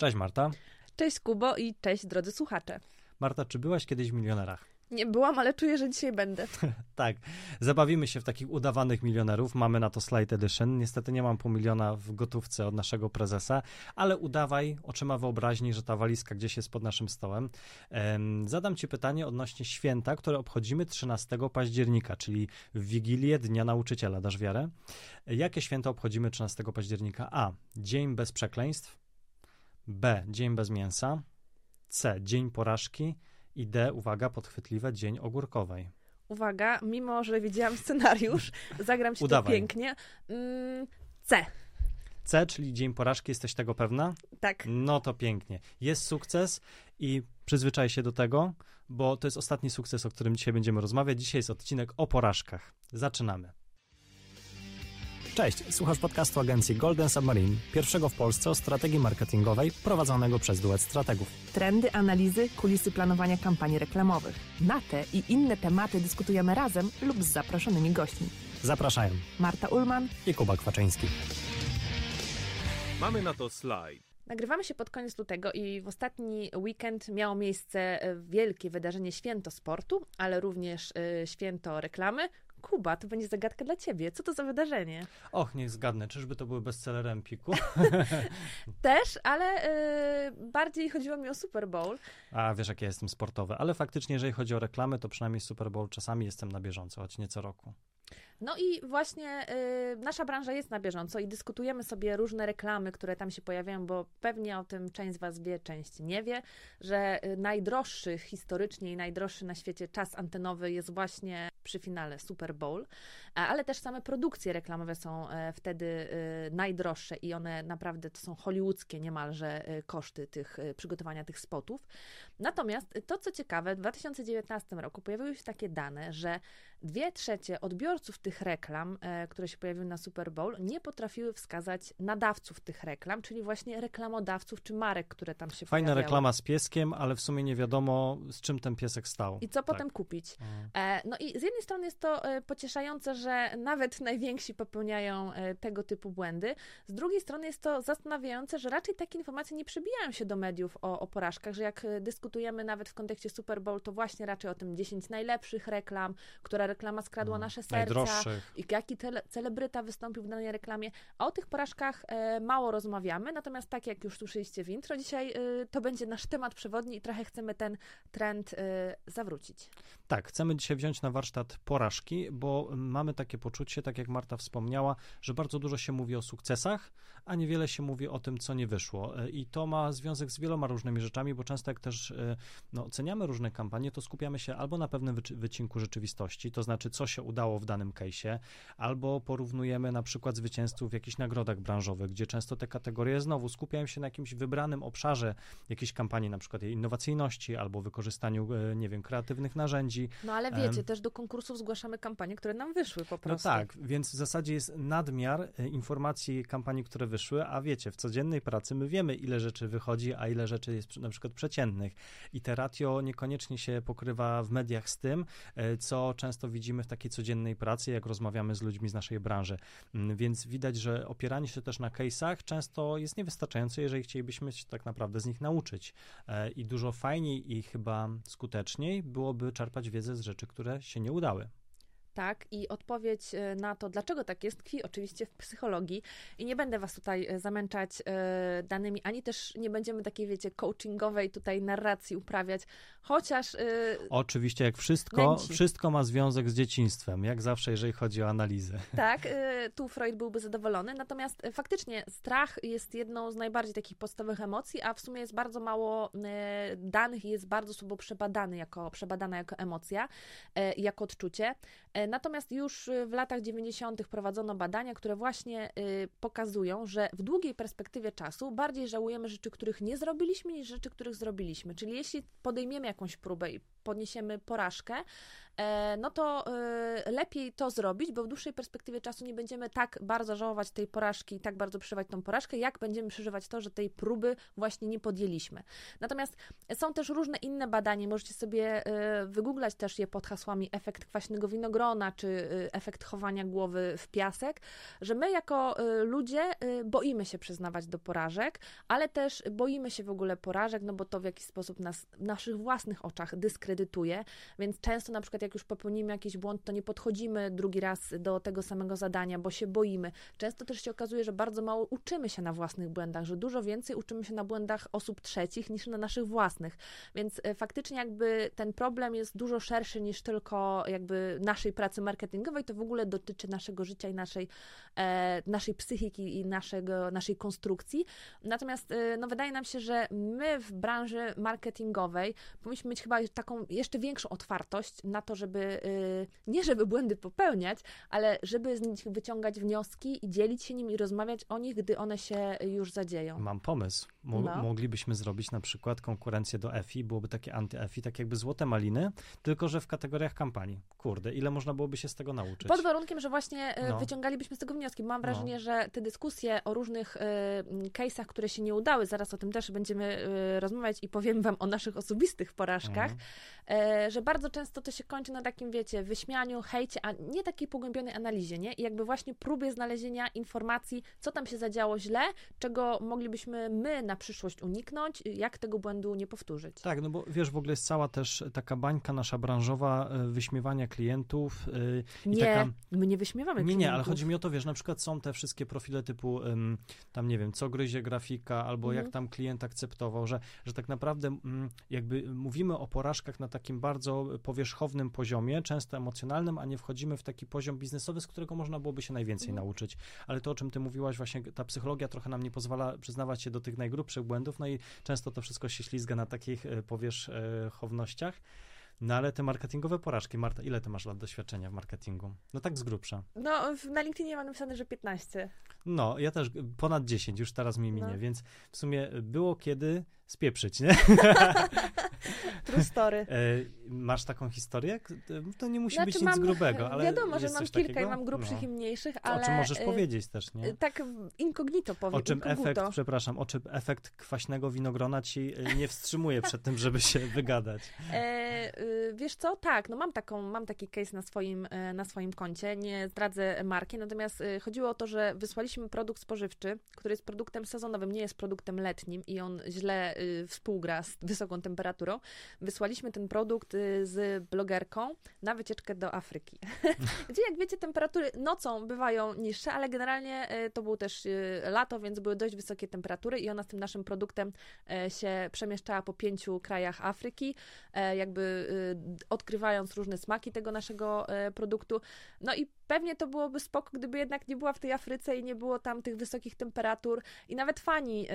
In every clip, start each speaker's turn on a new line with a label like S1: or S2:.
S1: Cześć Marta.
S2: Cześć Kubo i cześć drodzy słuchacze.
S1: Marta, czy byłaś kiedyś w milionerach?
S2: Nie byłam, ale czuję, że dzisiaj będę.
S1: tak, zabawimy się w takich udawanych milionerów. Mamy na to Slide Edition. Niestety nie mam pół miliona w gotówce od naszego prezesa, ale udawaj oczyma wyobraźni, że ta walizka gdzieś jest pod naszym stołem. Um, zadam ci pytanie odnośnie święta, które obchodzimy 13 października, czyli w Wigilię Dnia Nauczyciela. Dasz wiarę? Jakie święto obchodzimy 13 października? A. Dzień bez przekleństw. B. Dzień bez mięsa. C. Dzień porażki. I D. Uwaga, podchwytliwe, dzień ogórkowej.
S2: Uwaga, mimo że widziałam scenariusz, zagram ci Udawaj. to pięknie. Mm, C.
S1: C, czyli dzień porażki, jesteś tego pewna?
S2: Tak.
S1: No to pięknie. Jest sukces i przyzwyczaj się do tego, bo to jest ostatni sukces, o którym dzisiaj będziemy rozmawiać. Dzisiaj jest odcinek o porażkach. Zaczynamy. Cześć, słuchasz podcastu agencji Golden Submarine, pierwszego w Polsce o strategii marketingowej prowadzonego przez duet strategów.
S2: Trendy, analizy, kulisy planowania kampanii reklamowych. Na te i inne tematy dyskutujemy razem lub z zaproszonymi gośćmi.
S1: Zapraszają
S2: Marta Ulman
S1: i Kuba Kwaczyński.
S3: Mamy na to slajd.
S2: Nagrywamy się pod koniec lutego i w ostatni weekend miało miejsce e, wielkie wydarzenie Święto Sportu, ale również y, Święto Reklamy, Kuba, to będzie zagadka dla ciebie. Co to za wydarzenie?
S1: Och, niech zgadnę. Czyżby to były bestsellery Empiku?
S2: Też, ale y, bardziej chodziło mi o Super Bowl.
S1: A wiesz, jak ja jestem sportowy. Ale faktycznie, jeżeli chodzi o reklamy, to przynajmniej Super Bowl czasami jestem na bieżąco, choć nie co roku.
S2: No i właśnie y, nasza branża jest na bieżąco i dyskutujemy sobie różne reklamy, które tam się pojawiają, bo pewnie o tym część z Was wie, część nie wie, że y, najdroższy historycznie i najdroższy na świecie czas antenowy jest właśnie przy finale Super Bowl, ale też same produkcje reklamowe są e, wtedy e, najdroższe i one naprawdę to są hollywoodzkie niemalże e, koszty tych przygotowania tych spotów. Natomiast to, co ciekawe, w 2019 roku pojawiły się takie dane, że dwie trzecie odbiorców tych reklam, które się pojawiły na Super Bowl, nie potrafiły wskazać nadawców tych reklam, czyli właśnie reklamodawców czy marek, które tam się
S1: Fajna
S2: pojawiały.
S1: reklama z pieskiem, ale w sumie nie wiadomo, z czym ten piesek stał.
S2: I co tak. potem kupić. No i z jednej strony jest to e, pocieszające, że nawet najwięksi popełniają e, tego typu błędy. Z drugiej strony jest to zastanawiające, że raczej takie informacje nie przebijają się do mediów o, o porażkach, że jak e, dyskutujemy nawet w kontekście Super Bowl, to właśnie raczej o tym 10 najlepszych reklam, która reklama skradła mm, nasze serca i jaki tele, celebryta wystąpił w danej reklamie. A o tych porażkach e, mało rozmawiamy, natomiast tak jak już słyszeliście w intro, dzisiaj e, to będzie nasz temat przewodni i trochę chcemy ten trend e, zawrócić.
S1: Tak, chcemy dzisiaj wziąć na warsztat porażki, bo mamy takie poczucie, tak jak Marta wspomniała, że bardzo dużo się mówi o sukcesach, a niewiele się mówi o tym, co nie wyszło. I to ma związek z wieloma różnymi rzeczami, bo często jak też e, no, oceniamy różne kampanie, to skupiamy się albo na pewnym wycinku rzeczywistości, to znaczy, co się udało w danym case'ie, albo porównujemy na przykład zwycięzców w jakichś nagrodach branżowych, gdzie często te kategorie znowu skupiają się na jakimś wybranym obszarze jakiejś kampanii, na przykład jej innowacyjności albo wykorzystaniu, e, nie wiem, kreatywnych narzędzi.
S2: No ale wiecie, też do konkursów zgłaszamy kampanie, które nam wyszły po no prostu.
S1: No tak, więc w zasadzie jest nadmiar e, informacji kampanii, które wyszły, a wiecie, w codziennej pracy my wiemy, ile rzeczy wychodzi, a ile rzeczy jest na przykład przeciętnych. I te ratio niekoniecznie się pokrywa w mediach z tym, e, co często widzimy w takiej codziennej pracy, jak rozmawiamy z ludźmi z naszej branży. Mm, więc widać, że opieranie się też na case'ach często jest niewystarczające, jeżeli chcielibyśmy się tak naprawdę z nich nauczyć. E, I dużo fajniej i chyba skuteczniej byłoby czerpać wiedzę z rzeczy, które się nie udały
S2: tak, i odpowiedź e, na to, dlaczego tak jest, tkwi oczywiście w psychologii. I nie będę Was tutaj e, zamęczać e, danymi, ani też nie będziemy takiej, wiecie, coachingowej tutaj narracji uprawiać, chociaż.
S1: Oczywiście, jak wszystko, wszystko ma związek z dzieciństwem, jak zawsze, jeżeli chodzi o analizę.
S2: Tak, tu Freud byłby zadowolony. Natomiast faktycznie strach jest jedną z najbardziej takich podstawowych emocji, a w sumie jest bardzo mało danych i jest bardzo słabo przebadany jako, przebadana jako emocja, jako odczucie. Natomiast już y, w latach 90. prowadzono badania, które właśnie y, pokazują, że w długiej perspektywie czasu bardziej żałujemy rzeczy, których nie zrobiliśmy, niż rzeczy, których zrobiliśmy. Czyli jeśli podejmiemy jakąś próbę i poniesiemy porażkę, e, no to e, lepiej to zrobić, bo w dłuższej perspektywie czasu nie będziemy tak bardzo żałować tej porażki i tak bardzo przeżywać tą porażkę, jak będziemy przeżywać to, że tej próby właśnie nie podjęliśmy. Natomiast są też różne inne badania, możecie sobie e, wygooglać też je pod hasłami efekt kwaśnego winogrona, czy efekt chowania głowy w piasek, że my jako ludzie boimy się przyznawać do porażek, ale też boimy się w ogóle porażek, no bo to w jakiś sposób nas w naszych własnych oczach dyskredytuje, więc często na przykład jak już popełnimy jakiś błąd, to nie podchodzimy drugi raz do tego samego zadania, bo się boimy. Często też się okazuje, że bardzo mało uczymy się na własnych błędach, że dużo więcej uczymy się na błędach osób trzecich niż na naszych własnych. Więc e, faktycznie jakby ten problem jest dużo szerszy niż tylko jakby naszej pracy marketingowej, to w ogóle dotyczy naszego życia i naszej, e, naszej psychiki i naszego, naszej konstrukcji. Natomiast e, no, wydaje nam się, że my w branży marketingowej powinniśmy mieć chyba taką jeszcze większą otwartość na to, żeby y, nie żeby błędy popełniać, ale żeby z nich wyciągać wnioski i dzielić się nimi i rozmawiać o nich, gdy one się już zadzieją.
S1: Mam pomysł. Mo no. Moglibyśmy zrobić na przykład konkurencję do EFI, byłoby takie anty-EFI, tak jakby złote maliny, tylko że w kategoriach kampanii. Kurde, ile można byłoby się z tego nauczyć?
S2: Pod warunkiem, że właśnie y, no. wyciągalibyśmy z tego wnioski. Mam wrażenie, no. że te dyskusje o różnych y, case'ach, które się nie udały, zaraz o tym też będziemy y, rozmawiać i powiem wam o naszych osobistych porażkach, mhm. Że bardzo często to się kończy na takim, wiecie, wyśmianiu, hejcie, a nie takiej pogłębionej analizie, nie? I jakby właśnie próbie znalezienia informacji, co tam się zadziało źle, czego moglibyśmy my na przyszłość uniknąć, jak tego błędu nie powtórzyć.
S1: Tak, no bo wiesz, w ogóle jest cała też taka bańka nasza branżowa e, wyśmiewania klientów.
S2: E, nie, taka... my nie wyśmiewamy
S1: nie,
S2: klientów.
S1: Nie, ale chodzi mi o to, wiesz, na przykład są te wszystkie profile typu tam, nie wiem, co gryzie grafika, albo mhm. jak tam klient akceptował, że, że tak naprawdę mm, jakby mówimy o porażkach na takim bardzo powierzchownym poziomie, często emocjonalnym, a nie wchodzimy w taki poziom biznesowy, z którego można byłoby się najwięcej mhm. nauczyć. Ale to, o czym ty mówiłaś, właśnie ta psychologia trochę nam nie pozwala przyznawać się do tych najgrubszych błędów, no i często to wszystko się ślizga na takich e, powierzchownościach. No ale te marketingowe porażki, Marta, ile ty masz lat doświadczenia w marketingu? No tak z grubsza.
S2: No, na LinkedInie mam napisane, że 15.
S1: No, ja też ponad 10, już teraz mi minie, no. więc w sumie było kiedy spieprzyć, nie?
S2: True story. E,
S1: masz taką historię? To nie musi znaczy, być nic mam, grubego, ale
S2: Wiadomo, że mam kilka takiego? i mam grubszych no. i mniejszych, ale...
S1: O czym możesz y powiedzieć też, nie?
S2: Tak incognito powiem.
S1: O czym efekt, przepraszam, o czym efekt kwaśnego winogrona ci y, nie wstrzymuje przed tym, żeby się wygadać?
S2: E, y, wiesz co? Tak, no mam taką, mam taki case na swoim, e, na swoim koncie, nie zdradzę marki, natomiast y, chodziło o to, że wysłaliśmy produkt spożywczy, który jest produktem sezonowym, nie jest produktem letnim i on źle y, współgra z wysoką temperaturą. Wysłaliśmy ten produkt y, z blogerką na wycieczkę do Afryki. Gdzie, jak wiecie, temperatury nocą bywają niższe, ale generalnie y, to było też y, lato, więc były dość wysokie temperatury i ona z tym naszym produktem y, się przemieszczała po pięciu krajach Afryki, y, jakby odkrywając różne smaki tego naszego produktu. No i pewnie to byłoby spoko, gdyby jednak nie była w tej Afryce i nie było tam tych wysokich temperatur i nawet fani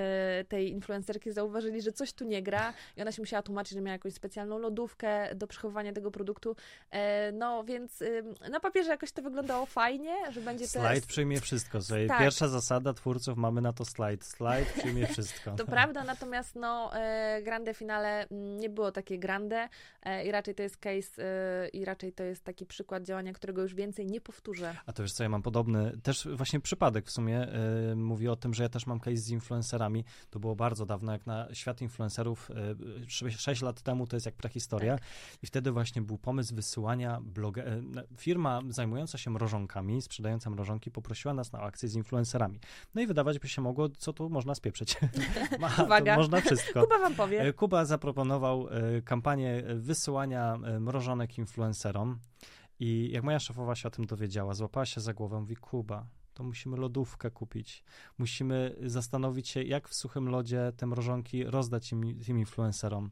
S2: tej influencerki zauważyli, że coś tu nie gra i ona się musiała tłumaczyć, że miała jakąś specjalną lodówkę do przechowywania tego produktu. E, no więc na papierze jakoś to wyglądało fajnie, że będzie
S1: Slajd
S2: Slajd
S1: przyjmie wszystko. Tak. Pierwsza zasada twórców, mamy na to slajd. Slajd przyjmie wszystko.
S2: To prawda, natomiast no e, grande finale mm, nie było takie grande e, i raczej to jest case i raczej to jest taki przykład działania, którego już więcej nie powtórzę.
S1: A to wiesz co, ja mam podobny, też właśnie przypadek w sumie, mówi o tym, że ja też mam case z influencerami. To było bardzo dawno, jak na świat influencerów 6 lat temu to jest jak prehistoria. Tak. I wtedy właśnie był pomysł wysyłania bloga. E, firma zajmująca się mrożonkami, sprzedająca mrożonki, poprosiła nas na akcję z influencerami. No i wydawać by się mogło, co tu można spieprzyć.
S2: Ma, Uwaga.
S1: można wszystko.
S2: Kuba wam powie.
S1: E, Kuba zaproponował e, kampanię wysyłania mrożonek influencerom. I jak moja szefowa się o tym dowiedziała, złapała się za głowę, mówi, Kuba, to musimy lodówkę kupić. Musimy zastanowić się, jak w suchym lodzie te mrożonki rozdać im, tym influencerom.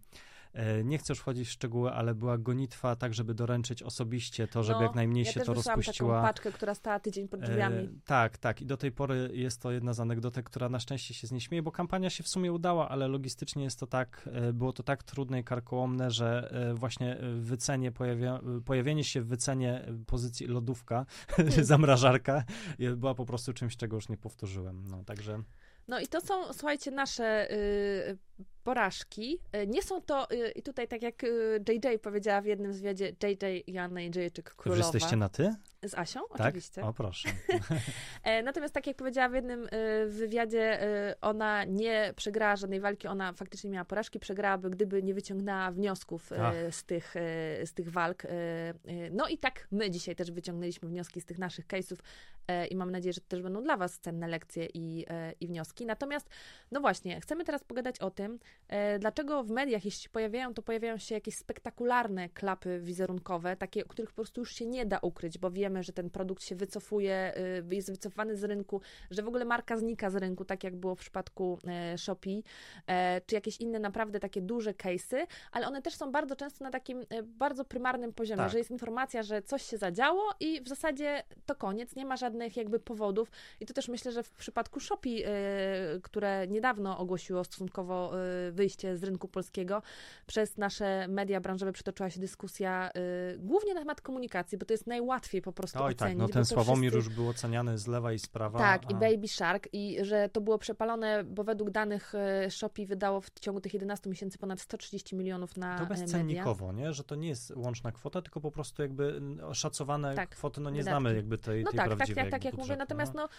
S1: E, nie chcę już wchodzić w szczegóły, ale była gonitwa tak, żeby doręczyć osobiście to, żeby no, jak najmniej
S2: ja
S1: się to rozpuściła.
S2: taką paczkę, która stała tydzień pod drzwiami. E,
S1: tak, tak. I do tej pory jest to jedna z anegdotek, która na szczęście się z niej śmieje, bo kampania się w sumie udała, ale logistycznie jest to tak, e, było to tak trudne i karkołomne, że e, właśnie wycenie, pojawia, pojawienie się w wycenie pozycji lodówka, zamrażarka była po prostu czymś, czego już nie powtórzyłem. No, także...
S2: No i to są, słuchajcie, nasze y, porażki. Y, nie są to, y, i tutaj tak jak JJ powiedziała w jednym zwiadzie, JJ Joanna Jędrzejczyk Królowa.
S1: Jesteście na ty?
S2: Z Asią,
S1: tak?
S2: oczywiście.
S1: O, proszę.
S2: E, natomiast tak jak powiedziała w jednym wywiadzie, ona nie przegrała żadnej walki, ona faktycznie miała porażki, przegrałaby, gdyby nie wyciągnęła wniosków z tych, z tych walk. No i tak my dzisiaj też wyciągnęliśmy wnioski z tych naszych case'ów i mam nadzieję, że to też będą dla was cenne lekcje i, i wnioski. Natomiast, no właśnie, chcemy teraz pogadać o tym, e, dlaczego w mediach, jeśli się pojawiają, to pojawiają się jakieś spektakularne klapy wizerunkowe, takie, o których po prostu już się nie da ukryć, bo wiemy, że ten produkt się wycofuje, e, jest wycofany z rynku, że w ogóle marka znika z rynku, tak jak było w przypadku e, Shopee, czy jakieś inne naprawdę takie duże case'y, ale one też są bardzo często na takim bardzo prymarnym poziomie, tak. że jest informacja, że coś się zadziało i w zasadzie to koniec, nie ma żadnych jakby powodów i to też myślę, że w przypadku Shopee, które niedawno ogłosiło stosunkowo y, wyjście z rynku polskiego, przez nasze media branżowe przytoczyła się dyskusja y, głównie na temat komunikacji, bo to jest najłatwiej po prostu Oj, ocenić.
S1: tak, no ten Sławomir wszyscy... już był oceniany z lewa i z prawa.
S2: Tak, a... i Baby Shark i że to było przepalone, bo według danych y, Shopee wydało w ciągu tych 11 miesięcy ponad 130 milionów na
S1: To bezcennikowo, nie? Że to nie jest łączna kwota, tylko po prostu jakby oszacowane tak, kwoty, no nie wydatki. znamy jakby tej,
S2: no
S1: tej
S2: tak,
S1: tak,
S2: prawdziwej
S1: tak,
S2: tak jak mówię, natomiast no,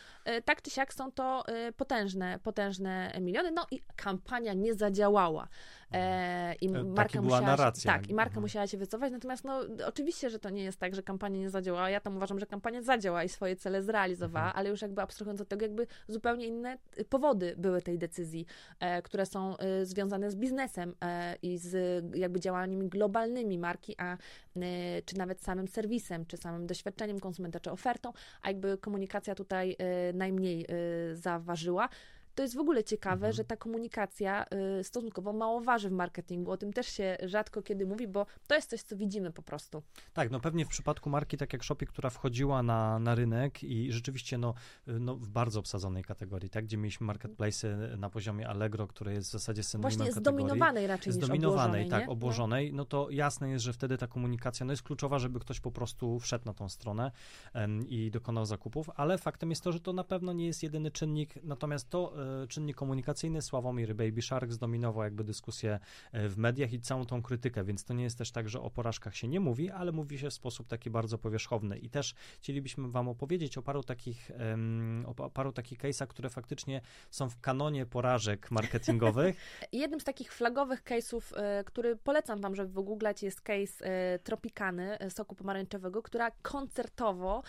S2: tak czy siak są to potężne, potężne miliony, no i kampania nie zadziałała. E, I
S1: e, marka była musiała narracja.
S2: Się, tak, i marka mhm. musiała się wycofać, natomiast no, oczywiście, że to nie jest tak, że kampania nie zadziałała. Ja tam uważam, że kampania zadziałała i swoje cele zrealizowała, mhm. ale już jakby abstrahując od tego, jakby zupełnie inne powody były tej decyzji, e, które są e, związane z biznesem e, i z jakby działaniami globalnymi marki, a e, czy nawet samym serwisem, czy samym doświadczeniem konsumenta, czy ofertą, a jakby komunikacja tutaj najmniej zaważyła. To jest w ogóle ciekawe, mhm. że ta komunikacja y, stosunkowo mało waży w marketingu. O tym też się rzadko kiedy mówi, bo to jest coś, co widzimy po prostu.
S1: Tak, no pewnie w przypadku marki tak jak Shopee, która wchodziła na, na rynek i rzeczywiście no, y, no w bardzo obsadzonej kategorii, tak, gdzie mieliśmy marketplace na poziomie Allegro, które jest w zasadzie synonimem
S2: Właśnie zdominowanej raczej zdominowanej, niż
S1: tak, obłożonej, no. no. to jasne jest, że wtedy ta komunikacja no jest kluczowa, żeby ktoś po prostu wszedł na tą stronę um, i dokonał zakupów, ale faktem jest to, że to na pewno nie jest jedyny czynnik, natomiast to czynnik komunikacyjny. Sławomir Baby Shark zdominował jakby dyskusję e, w mediach i całą tą krytykę, więc to nie jest też tak, że o porażkach się nie mówi, ale mówi się w sposób taki bardzo powierzchowny. I też chcielibyśmy Wam opowiedzieć o paru takich, o paru takich case'ach, które faktycznie są w kanonie porażek marketingowych.
S2: Jednym z takich flagowych case'ów, e, który polecam Wam, żeby wygooglać, jest case Tropikany, soku pomarańczowego, która koncertowo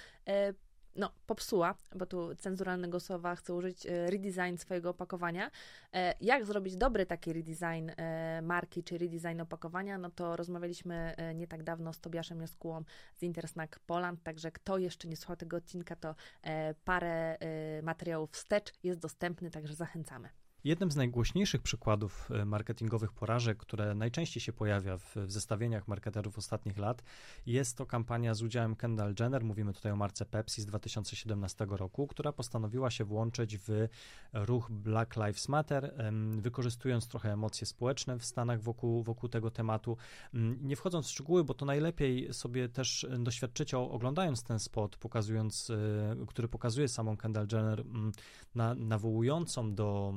S2: no, popsuła, bo tu cenzuralnego słowa chcę użyć, e, redesign swojego opakowania. E, jak zrobić dobry taki redesign e, marki, czy redesign opakowania, no to rozmawialiśmy nie tak dawno z Tobiaszem Jaskułą z Intersnack Poland, także kto jeszcze nie słuchał tego odcinka, to parę materiałów wstecz jest dostępny, także zachęcamy.
S1: Jednym z najgłośniejszych przykładów e, marketingowych porażek, które najczęściej się pojawia w, w zestawieniach marketerów ostatnich lat, jest to kampania z udziałem Kendall Jenner, mówimy tutaj o marce Pepsi z 2017 roku, która postanowiła się włączyć w ruch Black Lives Matter, wykorzystując trochę emocje społeczne w Stanach wokół, wokół tego tematu. Mm, nie wchodząc w szczegóły, bo to najlepiej sobie też doświadczycie oglądając ten spot, pokazując, e, który pokazuje samą Kendall Jenner mm, na, nawołującą do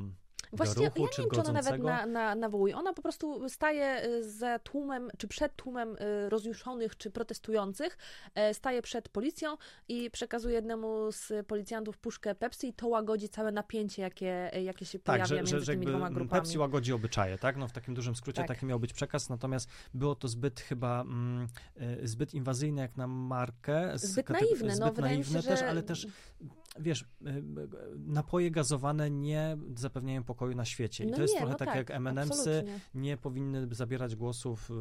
S2: Właściwie
S1: ruchu,
S2: ja nie wiem, czy ona nawet na, na, nawołuje. Ona po prostu staje y, za tłumem, czy przed tłumem y, rozjuszonych, czy protestujących, e, staje przed policją i przekazuje jednemu z policjantów puszkę Pepsi i to łagodzi całe napięcie, jakie, jakie się tak, pojawia że, między że, tymi dwoma grupami.
S1: Pepsi łagodzi obyczaje, tak? No w takim dużym skrócie tak. taki miał być przekaz, natomiast było to zbyt chyba mm, e, zbyt inwazyjne jak na markę.
S2: Zbyt naiwne,
S1: zbyt
S2: no
S1: naiwne
S2: się,
S1: też, że... ale też wiesz, y, napoje gazowane nie zapewniają pokoju na świecie. I no to jest nie, trochę no tak, tak, jak M&M'sy nie powinny zabierać głosów y,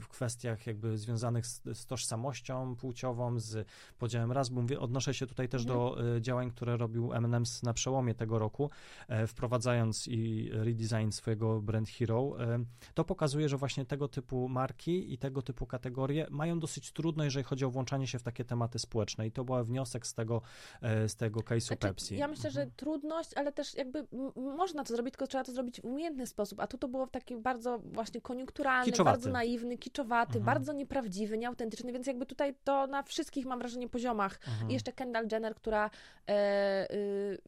S1: w kwestiach jakby związanych z, z tożsamością płciową, z podziałem ras. Bo mówię, odnoszę się tutaj też mhm. do y, działań, które robił M&M's na przełomie tego roku, e, wprowadzając i redesign swojego brand hero. E, to pokazuje, że właśnie tego typu marki i tego typu kategorie mają dosyć trudno, jeżeli chodzi o włączanie się w takie tematy społeczne. I to był wniosek z tego, e, z tego case'u znaczy, Pepsi.
S2: Ja myślę, mhm. że trudność, ale też jakby można to zrobić, tylko trzeba to zrobić w umiejętny sposób, a tu to było w taki bardzo właśnie koniunkturalny, kiczowaty. bardzo naiwny, kiczowaty, mhm. bardzo nieprawdziwy, nieautentyczny, więc jakby tutaj to na wszystkich, mam wrażenie, poziomach. Mhm. I jeszcze Kendall Jenner, która e, y,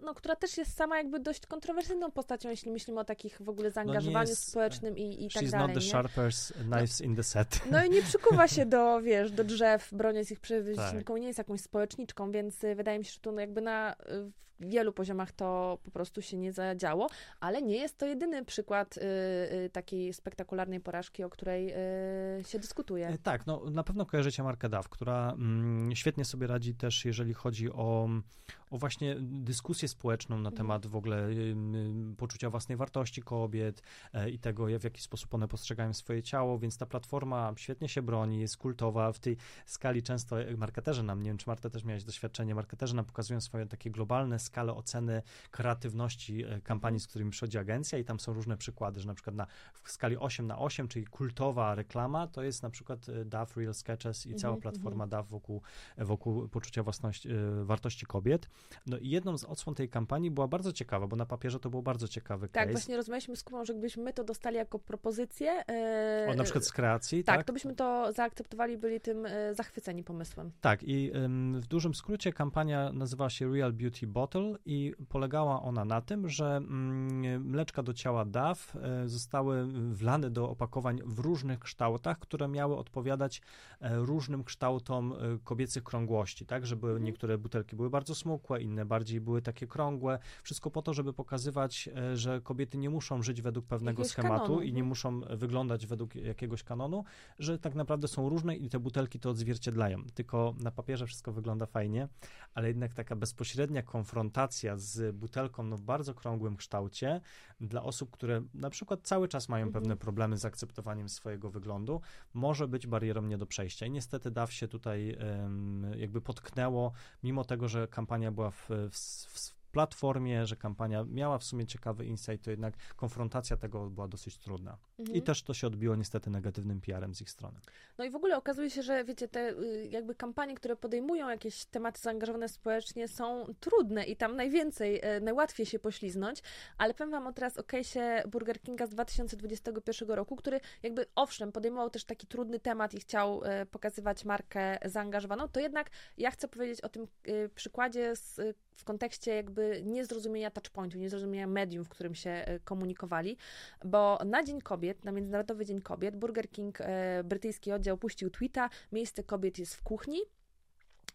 S2: no, która też jest sama jakby dość kontrowersyjną postacią, jeśli myślimy o takich w ogóle zaangażowaniu
S1: No jest-
S2: społecznym i, i tak
S1: She's
S2: dalej.
S1: not the
S2: nie?
S1: sharpest knives in the set.
S2: No i nie przykuwa się do, wiesz, do drzew, broniąc ich przed
S1: Tak.
S2: nie jest jakąś społeczniczką, więc y, wydaje mi się, że tu no jakby na y, wielu poziomach to po prostu się nie zadziało, ale nie jest to jedyny przykład y, y, takiej spektakularnej porażki, o której y, się dyskutuje.
S1: E, Tak, no na pewno kojarzycie markę DAW, która mm, świetnie sobie radzi też, jeżeli chodzi o, o właśnie dyskusję społeczną na
S2: Mhm.
S1: temat w ogóle poczucia własnej wartości kobiet e, i tego, w jaki sposób one postrzegają swoje ciało, więc ta platforma świetnie się broni, jest kultowa. W tej skali często e, marketerzy nam, nie wiem, czy Marta też miałeś doświadczenie, marketerzy nam pokazują swoje takie globalne skale oceny kreatywności e, kampanii, z którymi przychodzi agencja i tam są różne przykłady, że na przykład na w skali 8 na 8, czyli kultowa reklama, to jest na przykład e, DAW Real Sketches i cała
S2: Mhm,
S1: platforma DAW wokół, wokół poczucia własności, e, wartości kobiet. No i jedną z odsłon tej kampanii była bardzo ciekawa, bo na papierze to był bardzo ciekawy
S2: Tak,
S1: case.
S2: właśnie rozmawialiśmy z Kubą, że gdybyśmy my to dostali jako propozycję, e,
S1: O, na przykład z kreacji,
S2: tak,
S1: tak?
S2: to byśmy to zaakceptowali, byli tym e, zachwyceni pomysłem.
S1: Tak, i w dużym skrócie kampania nazywała się Real Beauty Bottle i polegała ona na tym, że mm, mleczka do ciała DAW e, zostały wlane do opakowań w różnych kształtach, które miały odpowiadać e, różnym kształtom e, kobiecych krągłości, tak, żeby
S2: Mhm.
S1: niektóre butelki były bardzo smukłe, inne bardziej były takie krągłe, wszystko po to, żeby pokazywać, że kobiety nie muszą żyć według pewnego
S2: Jakiegoś
S1: schematu
S2: kanonu,
S1: i nie
S2: mhm.
S1: muszą wyglądać według jakiegoś kanonu, że tak naprawdę są różne i te butelki to odzwierciedlają. Tylko na papierze wszystko wygląda fajnie, ale jednak taka bezpośrednia konfrontacja z butelką no, w bardzo krągłym kształcie dla osób, które na przykład cały czas mają
S2: Mhm.
S1: pewne problemy z akceptowaniem swojego wyglądu, może być barierą nie do przejścia. I niestety DAW się tutaj em, jakby potknęło, mimo tego, że kampania była w, w, w platformie, że kampania miała w sumie ciekawy insight, to jednak konfrontacja tego była dosyć trudna.
S2: Mhm.
S1: I też to się odbiło niestety negatywnym PR-em z ich strony.
S2: No i w ogóle okazuje się, że wiecie, te y, jakby kampanie, które podejmują jakieś tematy zaangażowane społecznie są trudne i tam najwięcej, e, najłatwiej się pośliznąć, ale powiem wam o teraz o case'ie Burger Kinga z 2021 roku, który jakby owszem podejmował też taki trudny temat i chciał e, pokazywać markę zaangażowaną, to jednak ja chcę powiedzieć o tym e, przykładzie z, w kontekście jakby niezrozumienia touchpointu, niezrozumienia medium, w którym się e, komunikowali, bo na Dzień Kobiet, na Międzynarodowy Dzień Kobiet, Burger King, e, brytyjski oddział, puścił tweeta, miejsce kobiet jest w kuchni.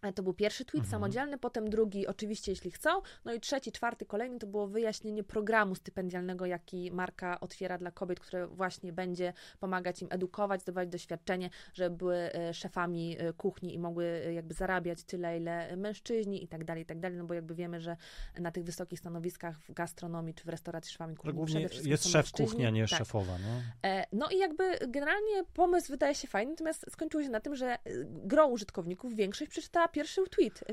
S2: E, To był pierwszy tweet
S1: Mhm.
S2: samodzielny, potem drugi, oczywiście, jeśli chcą. No i trzeci, czwarty, kolejny to było wyjaśnienie programu stypendialnego, jaki marka otwiera dla kobiet, które właśnie będzie pomagać im edukować, zdobywać doświadczenie, żeby były e, szefami e, kuchni i mogły jakby zarabiać tyle, ile mężczyźni i tak dalej, i tak dalej. No bo jakby wiemy, że na tych wysokich stanowiskach w gastronomii czy w restauracji szefami
S1: Że
S2: kuchni
S1: głównie
S2: przede wszystkim
S1: jest szef kuchni, a nie
S2: Tak.
S1: szefowa. No.
S2: No i jakby generalnie pomysł wydaje się fajny, natomiast skończyło się na tym, że gro użytkowników, większość przeczytała pierwszy tweet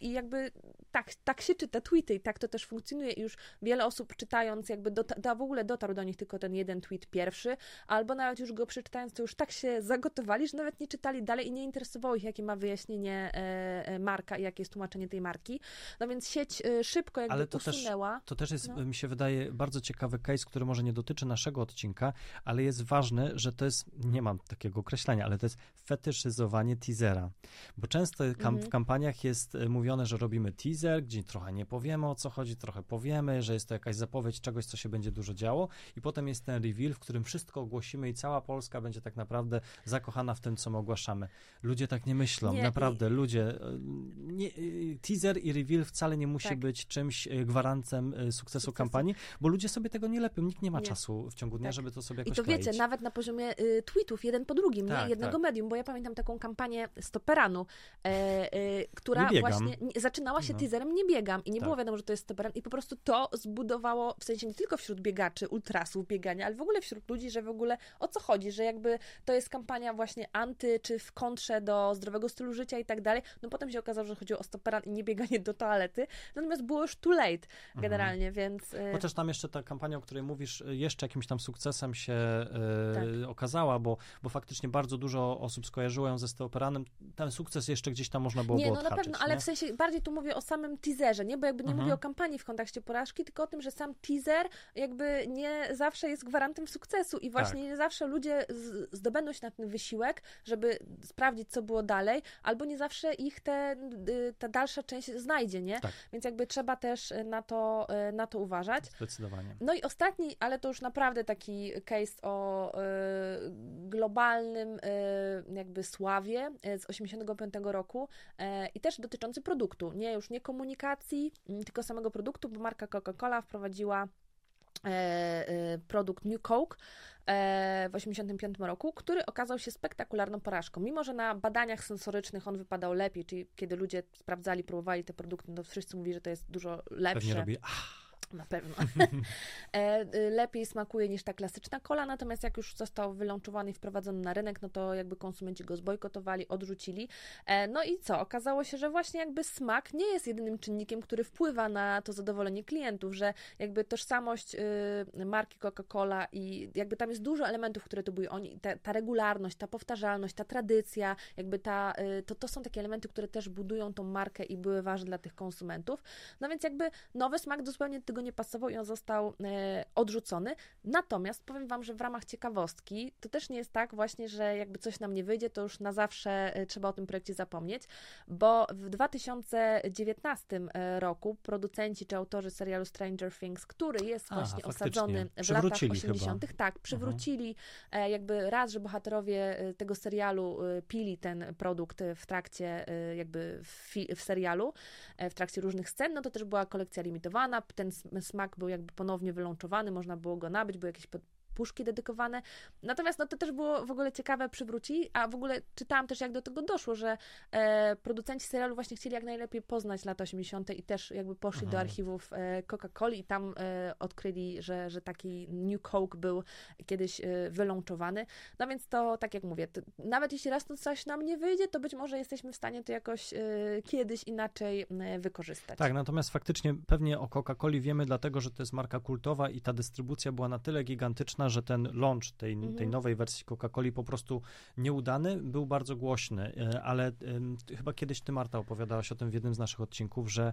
S2: i jakby tak, tak się czyta tweety i tak to też funkcjonuje i już wiele osób czytając jakby do, do, w ogóle dotarł do nich tylko ten jeden tweet pierwszy, albo nawet już go przeczytając, to już tak się zagotowali, że nawet nie czytali dalej i nie interesowało ich, jakie ma wyjaśnienie e, e, marka i jakie jest tłumaczenie tej marki. No więc sieć y, szybko jakby
S1: Ale to też-
S2: usunęła.
S1: To też jest,
S2: No.
S1: mi się wydaje, bardzo ciekawy case, który może nie dotyczy naszego odcinka, ale jest ważny, że to jest, nie mam takiego określenia, ale to jest fetyszyzowanie teasera. Bo często kam-. W kampaniach jest e, mówione, że robimy teaser, gdzie trochę nie powiemy o co chodzi, trochę powiemy, że jest to jakaś zapowiedź czegoś, co się będzie dużo działo i potem jest ten reveal, w którym wszystko ogłosimy i cała Polska będzie tak naprawdę zakochana w tym, co my ogłaszamy. Ludzie tak nie myślą,
S2: Nie,
S1: naprawdę, ludzie. e, Nie, e, teaser i reveal wcale nie musi
S2: Tak.
S1: być czymś gwarantem e, sukcesu,
S2: Sukcesu.
S1: kampanii, bo ludzie sobie tego nie lepią. Nikt nie ma
S2: Nie.
S1: czasu w ciągu dnia,
S2: Tak.
S1: żeby to sobie
S2: I
S1: jakoś
S2: to wiecie,
S1: kleić.
S2: nawet na poziomie y, tweetów, jeden po drugim,
S1: Tak,
S2: nie? jednego
S1: tak.
S2: medium, bo ja pamiętam taką kampanię Stoperanu, e, e, która właśnie nie, zaczynała się
S1: No.
S2: teaserem nie biegam i nie
S1: Tak.
S2: było wiadomo, że to jest Stoperan i po prostu to zbudowało, w sensie nie tylko wśród biegaczy, ultrasów biegania, ale w ogóle wśród ludzi, że w ogóle o co chodzi, że jakby to jest kampania właśnie anty, czy w kontrze do zdrowego stylu życia i tak dalej. No potem się okazało, że chodziło o Stoperan i nie bieganie do toalety, natomiast było już too late
S1: Mhm.
S2: generalnie, więc... e,
S1: Chociaż tam jeszcze ta kampania, o której mówisz, y, jeszcze jakimś tam sukcesem się
S2: Tak.
S1: okazała, bo, bo faktycznie bardzo dużo osób skojarzyło ją ze Steoperanem. Ten sukces jeszcze gdzieś tam można było
S2: Nie, no
S1: odhaczyć,
S2: na pewno, ale
S1: nie?
S2: w sensie bardziej tu mówię o samym teaserze, nie? Bo jakby nie
S1: Mhm.
S2: mówię o kampanii w kontekście porażki, tylko o tym, że sam teaser jakby nie zawsze jest gwarantem sukcesu i właśnie
S1: Tak.
S2: nie zawsze ludzie zdobędą się na ten wysiłek, żeby sprawdzić, co było dalej, albo nie zawsze ich te, y, ta dalsza część znajdzie, nie?
S1: Tak.
S2: Więc jakby trzeba też na to, y, na to uważać.
S1: Zdecydowanie.
S2: No i ostatni, ale to już naprawdę taki case o y, globalnym y, jakby sławie y, z 85 roku y, i też dotyczący produktu, nie już nie komunikacji, mm, tylko samego produktu, bo marka Coca-Cola wprowadziła e, e, produkt New Coke e, w 85 roku, który okazał się spektakularną porażką. Mimo, że na badaniach sensorycznych on wypadał lepiej, czyli kiedy ludzie sprawdzali, próbowali te produkty, no to wszyscy mówili, że to jest dużo lepsze.
S1: Pewnie robi, ach,
S2: Na pewno. e, y, lepiej smakuje niż ta klasyczna kola, natomiast jak już został wylączowany i wprowadzony na rynek, no to jakby konsumenci go zbojkotowali, odrzucili. E, no i co? Okazało się, że właśnie jakby smak nie jest jedynym czynnikiem, który wpływa na to zadowolenie klientów, że jakby tożsamość y, marki Coca-Cola i jakby tam jest dużo elementów, które tu były oni, ta, ta regularność, ta powtarzalność, ta tradycja, jakby ta, y, to, to są takie elementy, które też budują tą markę i były ważne dla tych konsumentów. No więc jakby nowy smak zupełnie do nie pasował i on został e, odrzucony. Natomiast powiem Wam, że w ramach ciekawostki to też nie jest tak właśnie, że jakby coś nam nie wyjdzie, to już na zawsze e, trzeba o tym projekcie zapomnieć, bo w 2019 e, roku producenci czy autorzy serialu Stranger Things, który jest właśnie osadzony w latach
S1: Przywrócili chyba.
S2: 80., tak, przywrócili e, jakby raz, że bohaterowie tego serialu pili ten produkt w trakcie jakby w, w serialu, w trakcie różnych scen, no to też była kolekcja limitowana, ten smak był jakby ponownie wylączowany, można było go nabyć, były jakieś puszki dedykowane. Natomiast no to też było w ogóle ciekawe przywróci, a w ogóle czytałam też jak do tego doszło, że e, producenci serialu właśnie chcieli jak najlepiej poznać lata 80. i też jakby poszli do
S1: Mhm.
S2: archiwów e, Coca-Coli i tam e, odkryli, że, że taki New Coke był kiedyś e, wylączowany. No więc to, tak jak mówię, to, nawet jeśli raz to coś nam nie wyjdzie, to być może jesteśmy w stanie to jakoś e, kiedyś inaczej wykorzystać.
S1: Tak, natomiast faktycznie pewnie o Coca-Coli wiemy, dlatego że to jest marka kultowa i ta dystrybucja była na tyle gigantyczna, że ten launch tej, tej
S2: Mhm.
S1: nowej wersji Coca-Coli po prostu nieudany, był bardzo głośny, e, ale chyba kiedyś ty, Marta, opowiadałaś o tym w jednym z naszych odcinków, że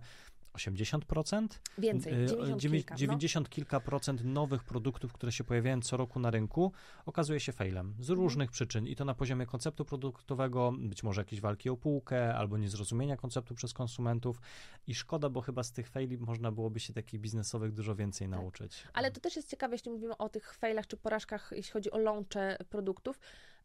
S1: 80%?
S2: Więcej,
S1: E,
S2: 90
S1: dziewię-
S2: kilka. no.
S1: 90 kilka procent nowych produktów, które się pojawiają co roku na rynku, okazuje się failem z
S2: Mhm.
S1: różnych przyczyn. I to na poziomie konceptu produktowego, być może jakiejś walki o półkę, albo niezrozumienia konceptu przez konsumentów. I szkoda, bo chyba z tych faili można byłoby się takich biznesowych dużo więcej
S2: Tak.
S1: nauczyć.
S2: Ale to też jest ciekawe, jeśli mówimy o tych failach czy porażkach, jeśli chodzi o launche produktów.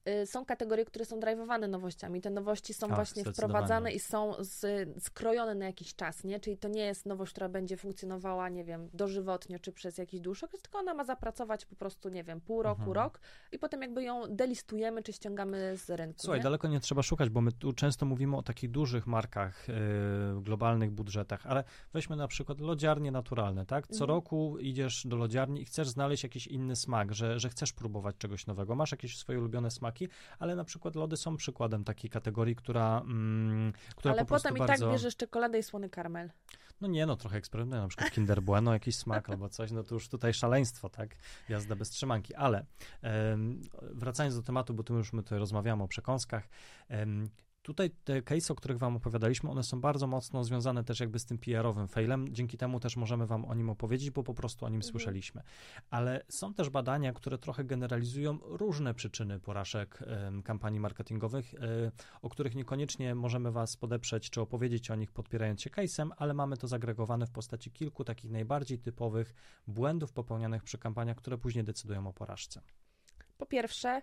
S2: Y, Są kategorie, które są drive'owane nowościami. Te nowości są
S1: Tak,
S2: właśnie wprowadzane i są z, skrojone na jakiś czas, nie? Czyli to nie jest nowość, która będzie funkcjonowała, nie wiem, dożywotnio czy przez jakiś dłuższy okres, tylko ona ma zapracować po prostu, nie wiem, pół roku,
S1: Mhm.
S2: rok i potem jakby ją delistujemy czy ściągamy z rynku.
S1: Słuchaj,
S2: nie?
S1: daleko nie trzeba szukać, bo my tu często mówimy o takich dużych markach, yy, globalnych budżetach, ale weźmy na przykład lodziarnie naturalne, tak? Co
S2: Mhm.
S1: roku idziesz do lodziarni i chcesz znaleźć jakiś inny smak, że, że chcesz próbować czegoś nowego. Masz jakieś swoje ulubione smaki, ale na przykład lody są przykładem takiej kategorii, która, mm, która
S2: Ale
S1: po prostu
S2: potem i
S1: bardzo...
S2: tak bierzesz czekoladę i słony karmel.
S1: No nie, no trochę eksperymentuję, na przykład Kinder Bueno, jakiś smak albo coś, no to już tutaj szaleństwo, tak? Jazda bez trzymanki, ale em, wracając do tematu, bo tu już my tutaj rozmawiamy o przekąskach, em, Tutaj te case, o których Wam opowiadaliśmy, one są bardzo mocno związane też jakby z tym PR-owym failem. Dzięki temu też możemy Wam o nim opowiedzieć, bo po prostu o nim
S2: Mhm.
S1: słyszeliśmy. Ale są też badania, które trochę generalizują różne przyczyny porażek em, kampanii marketingowych, e, o których niekoniecznie możemy Was podeprzeć czy opowiedzieć o nich, podpierając się case'em, ale mamy to zagregowane w postaci kilku takich najbardziej typowych błędów popełnianych przy kampaniach, które później decydują o porażce.
S2: Po pierwsze,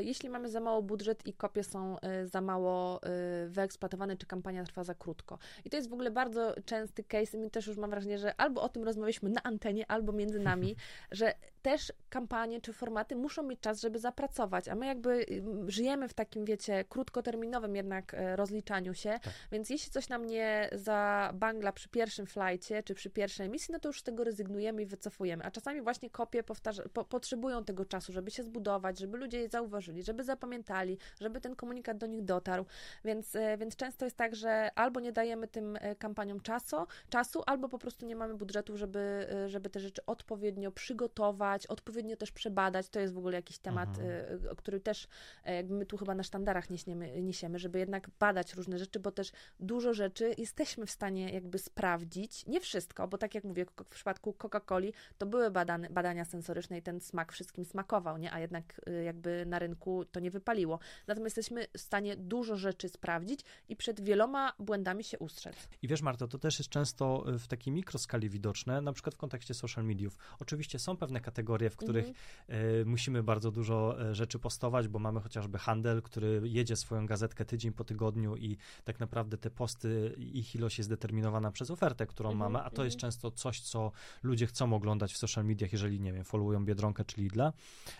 S2: jeśli mamy za mało budżet i kopie są e, za mało e, wyeksploatowane, czy kampania trwa za krótko. I to jest w ogóle bardzo częsty case i my też już mam wrażenie, że albo o tym rozmawialiśmy na antenie, albo między nami, że też kampanie czy formaty muszą mieć czas, żeby zapracować, a my jakby mm, żyjemy w takim, wiecie, krótkoterminowym jednak e, rozliczaniu się,
S1: Tak.
S2: więc jeśli coś nam nie zabangla przy pierwszym flajcie, czy przy pierwszej emisji, no to już z tego rezygnujemy i wycofujemy, a czasami właśnie kopie powtarza, po, potrzebują tego czasu, żeby się zbudować, żeby ludzie je zauważyli, żeby zapamiętali, żeby ten komunikat do nich dotarł, więc, e, więc często jest tak, że albo nie dajemy tym e, kampaniom czasu, czasu, albo po prostu nie mamy budżetu, żeby, e, żeby te rzeczy odpowiednio przygotować, odpowiednio też przebadać. To jest w ogóle jakiś temat,
S1: Mhm.
S2: który też jakby my tu chyba na sztandarach niesiemy, niesiemy, żeby jednak badać różne rzeczy, bo też dużo rzeczy jesteśmy w stanie jakby sprawdzić. Nie wszystko, bo tak jak mówię, w przypadku Coca-Coli to były badane, badania sensoryczne i ten smak wszystkim smakował, nie? A jednak y, jakby na rynku to nie wypaliło. Natomiast jesteśmy w stanie dużo rzeczy sprawdzić i przed wieloma błędami się ustrzec.
S1: I wiesz, Marta, to też jest często y, w takiej mikroskali widoczne, na przykład w kontekście social mediów. Oczywiście są pewne kategorie, w których
S2: Mhm.
S1: y, musimy bardzo dużo y, rzeczy postować, bo mamy chociażby handel, który jedzie swoją gazetkę tydzień po tygodniu i tak naprawdę te posty, ich ilość jest determinowana przez ofertę, którą
S2: Mhm,
S1: mamy, a to jest
S2: mhm.
S1: często coś, co ludzie chcą oglądać w social mediach, jeżeli, nie wiem, followują Biedronkę czy Lidla.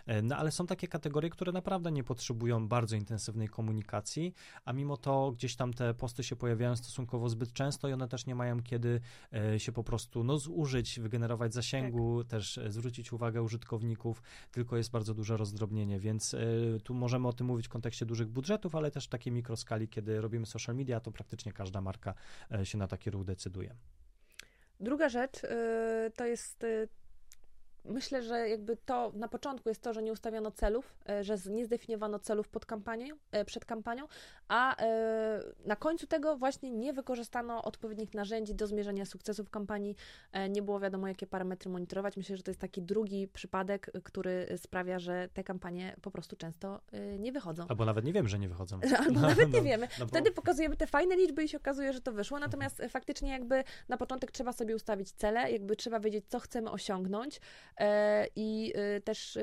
S1: E, No ale są takie kategorie, które naprawdę nie potrzebują bardzo intensywnej komunikacji, a mimo to gdzieś tam te posty się pojawiają stosunkowo zbyt często i one też nie mają kiedy e, się po prostu no, zużyć, wygenerować zasięgu, też e, zwrócić uwagę użytkowników, tylko jest bardzo duże rozdrobnienie, więc e, tu możemy o tym mówić w kontekście dużych budżetów, ale też takiej mikroskali, kiedy robimy social media, to praktycznie każda marka się na taki ruch decyduje.
S2: Druga rzecz y, to jest. Myślę, że jakby to na początku jest to, że nie ustawiono celów, y, że nie zdefiniowano celów pod kampanią, y, przed kampanią, a y, na końcu tego właśnie nie wykorzystano odpowiednich narzędzi do zmierzenia sukcesów kampanii. E, Nie było wiadomo, jakie parametry monitorować. Myślę, że to jest taki drugi przypadek, który sprawia, że te kampanie po prostu często nie wychodzą.
S1: Albo nawet nie wiem, że nie wychodzą.
S2: Albo
S1: No,
S2: nawet nie
S1: no,
S2: wiemy.
S1: no bo-
S2: Wtedy pokazujemy te fajne liczby i się okazuje, że to wyszło. Natomiast e, faktycznie jakby na początek trzeba sobie ustawić cele, jakby trzeba wiedzieć, co chcemy osiągnąć e, i e, też e,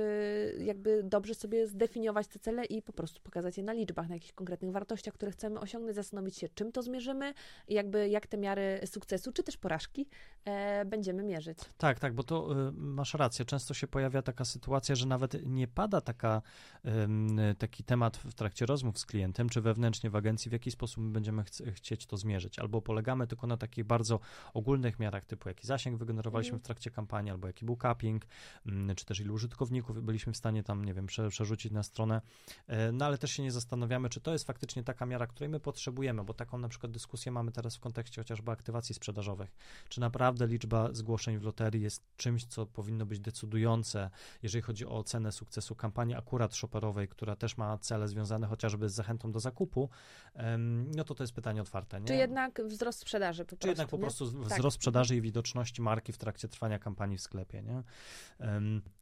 S2: jakby dobrze sobie zdefiniować te cele i po prostu pokazać je na liczbach, na jakichś konkretnych wartościach, które chcemy osiągnąć, zastanowić się, czym to zmierzymy i jakby jak te miary sukcesu, czy też porażki e, będziemy mierzyć.
S1: Tak, tak, bo to masz rację. Często się pojawia taka sytuacja, że nawet nie pada taka, taki temat w trakcie rozmów z klientem, czy wewnętrznie w agencji, w jaki sposób my będziemy chc- chcieć to zmierzyć. Albo polegamy tylko na takich bardzo ogólnych miarach, typu jaki zasięg wygenerowaliśmy
S2: Mhm.
S1: w trakcie kampanii, albo jaki był capping, ym, czy też ilu użytkowników byliśmy w stanie tam, nie wiem, prze, przerzucić na stronę. E, No ale też się nie zastanawiamy, czy to jest faktycznie taka miara, której my potrzebujemy, bo taką na przykład dyskusję mamy teraz w kontekście chociażby aktywacji sprzedażowych. Czy naprawdę liczba zgłoszeń w loterii jest czymś, co powinno być decydujące, jeżeli chodzi o ocenę sukcesu kampanii akurat shopperowej, która też ma cele związane chociażby z zachętą do zakupu, no to to jest pytanie otwarte. Nie?
S2: Czy jednak wzrost sprzedaży po
S1: Czy
S2: prostu,
S1: jednak po
S2: nie?
S1: prostu
S2: Tak.
S1: wzrost sprzedaży i widoczności marki w trakcie trwania kampanii w sklepie. Nie?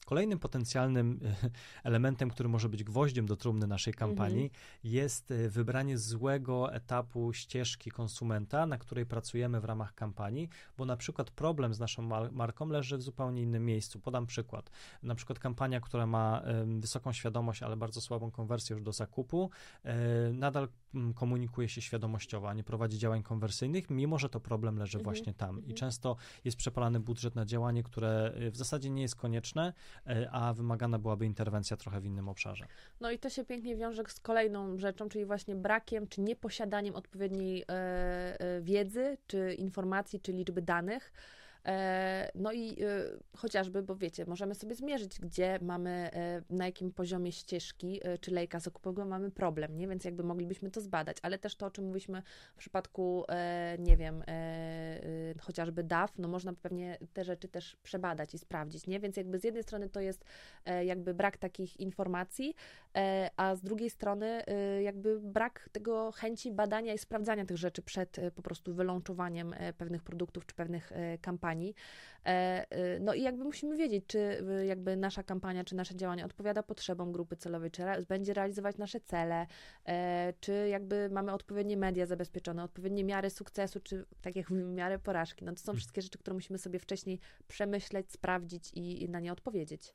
S1: Kolejnym potencjalnym elementem, który może być gwoździem do trumny naszej kampanii, jest e, wybranie złego etapu ścieżki konsumenta, na której pracujemy w ramach kampanii, bo na przykład problem z naszą mar- marką leży w zupełnie innym miejscu. Podam przykład. Na przykład kampania, która ma wysoką świadomość, ale bardzo słabą konwersję już do zakupu, e, nadal komunikuje się świadomościowo, a nie prowadzi działań konwersyjnych, mimo że to problem leży
S2: Mhm,
S1: właśnie tam. I
S2: mhm.
S1: często jest przepalany budżet na działanie, które w zasadzie nie jest konieczne, y, a wymagana byłaby interwencja trochę w innym obszarze.
S2: No i to się pięknie wiąże z kolejną rzeczą, czyli właśnie brakiem czy nieposiadaniem odpowiedniej e, e, wiedzy, czy informacji, czy liczby danych. E, no i e, chociażby, bo wiecie, możemy sobie zmierzyć, gdzie mamy, e, na jakim poziomie ścieżki czy lejka zakupowego mamy problem, nie? Więc jakby moglibyśmy to zbadać, ale też to, o czym mówiliśmy w przypadku, nie wiem, chociażby DAF, no można pewnie te rzeczy też przebadać i sprawdzić, nie? Więc jakby z jednej strony to jest jakby brak takich informacji, a z drugiej strony jakby brak tego chęci badania i sprawdzania tych rzeczy przed po prostu wylączowaniem pewnych produktów czy pewnych e, kampanii. E, e, No i jakby musimy wiedzieć, czy e, jakby nasza kampania, czy nasze działanie odpowiada potrzebom grupy celowej, czy re- będzie realizować nasze cele, e, czy jakby mamy odpowiednie media zabezpieczone, odpowiednie miary sukcesu, czy tak jak mówimy, miary porażki. No to są wszystkie rzeczy, które musimy sobie wcześniej przemyśleć, sprawdzić i, i na nie odpowiedzieć.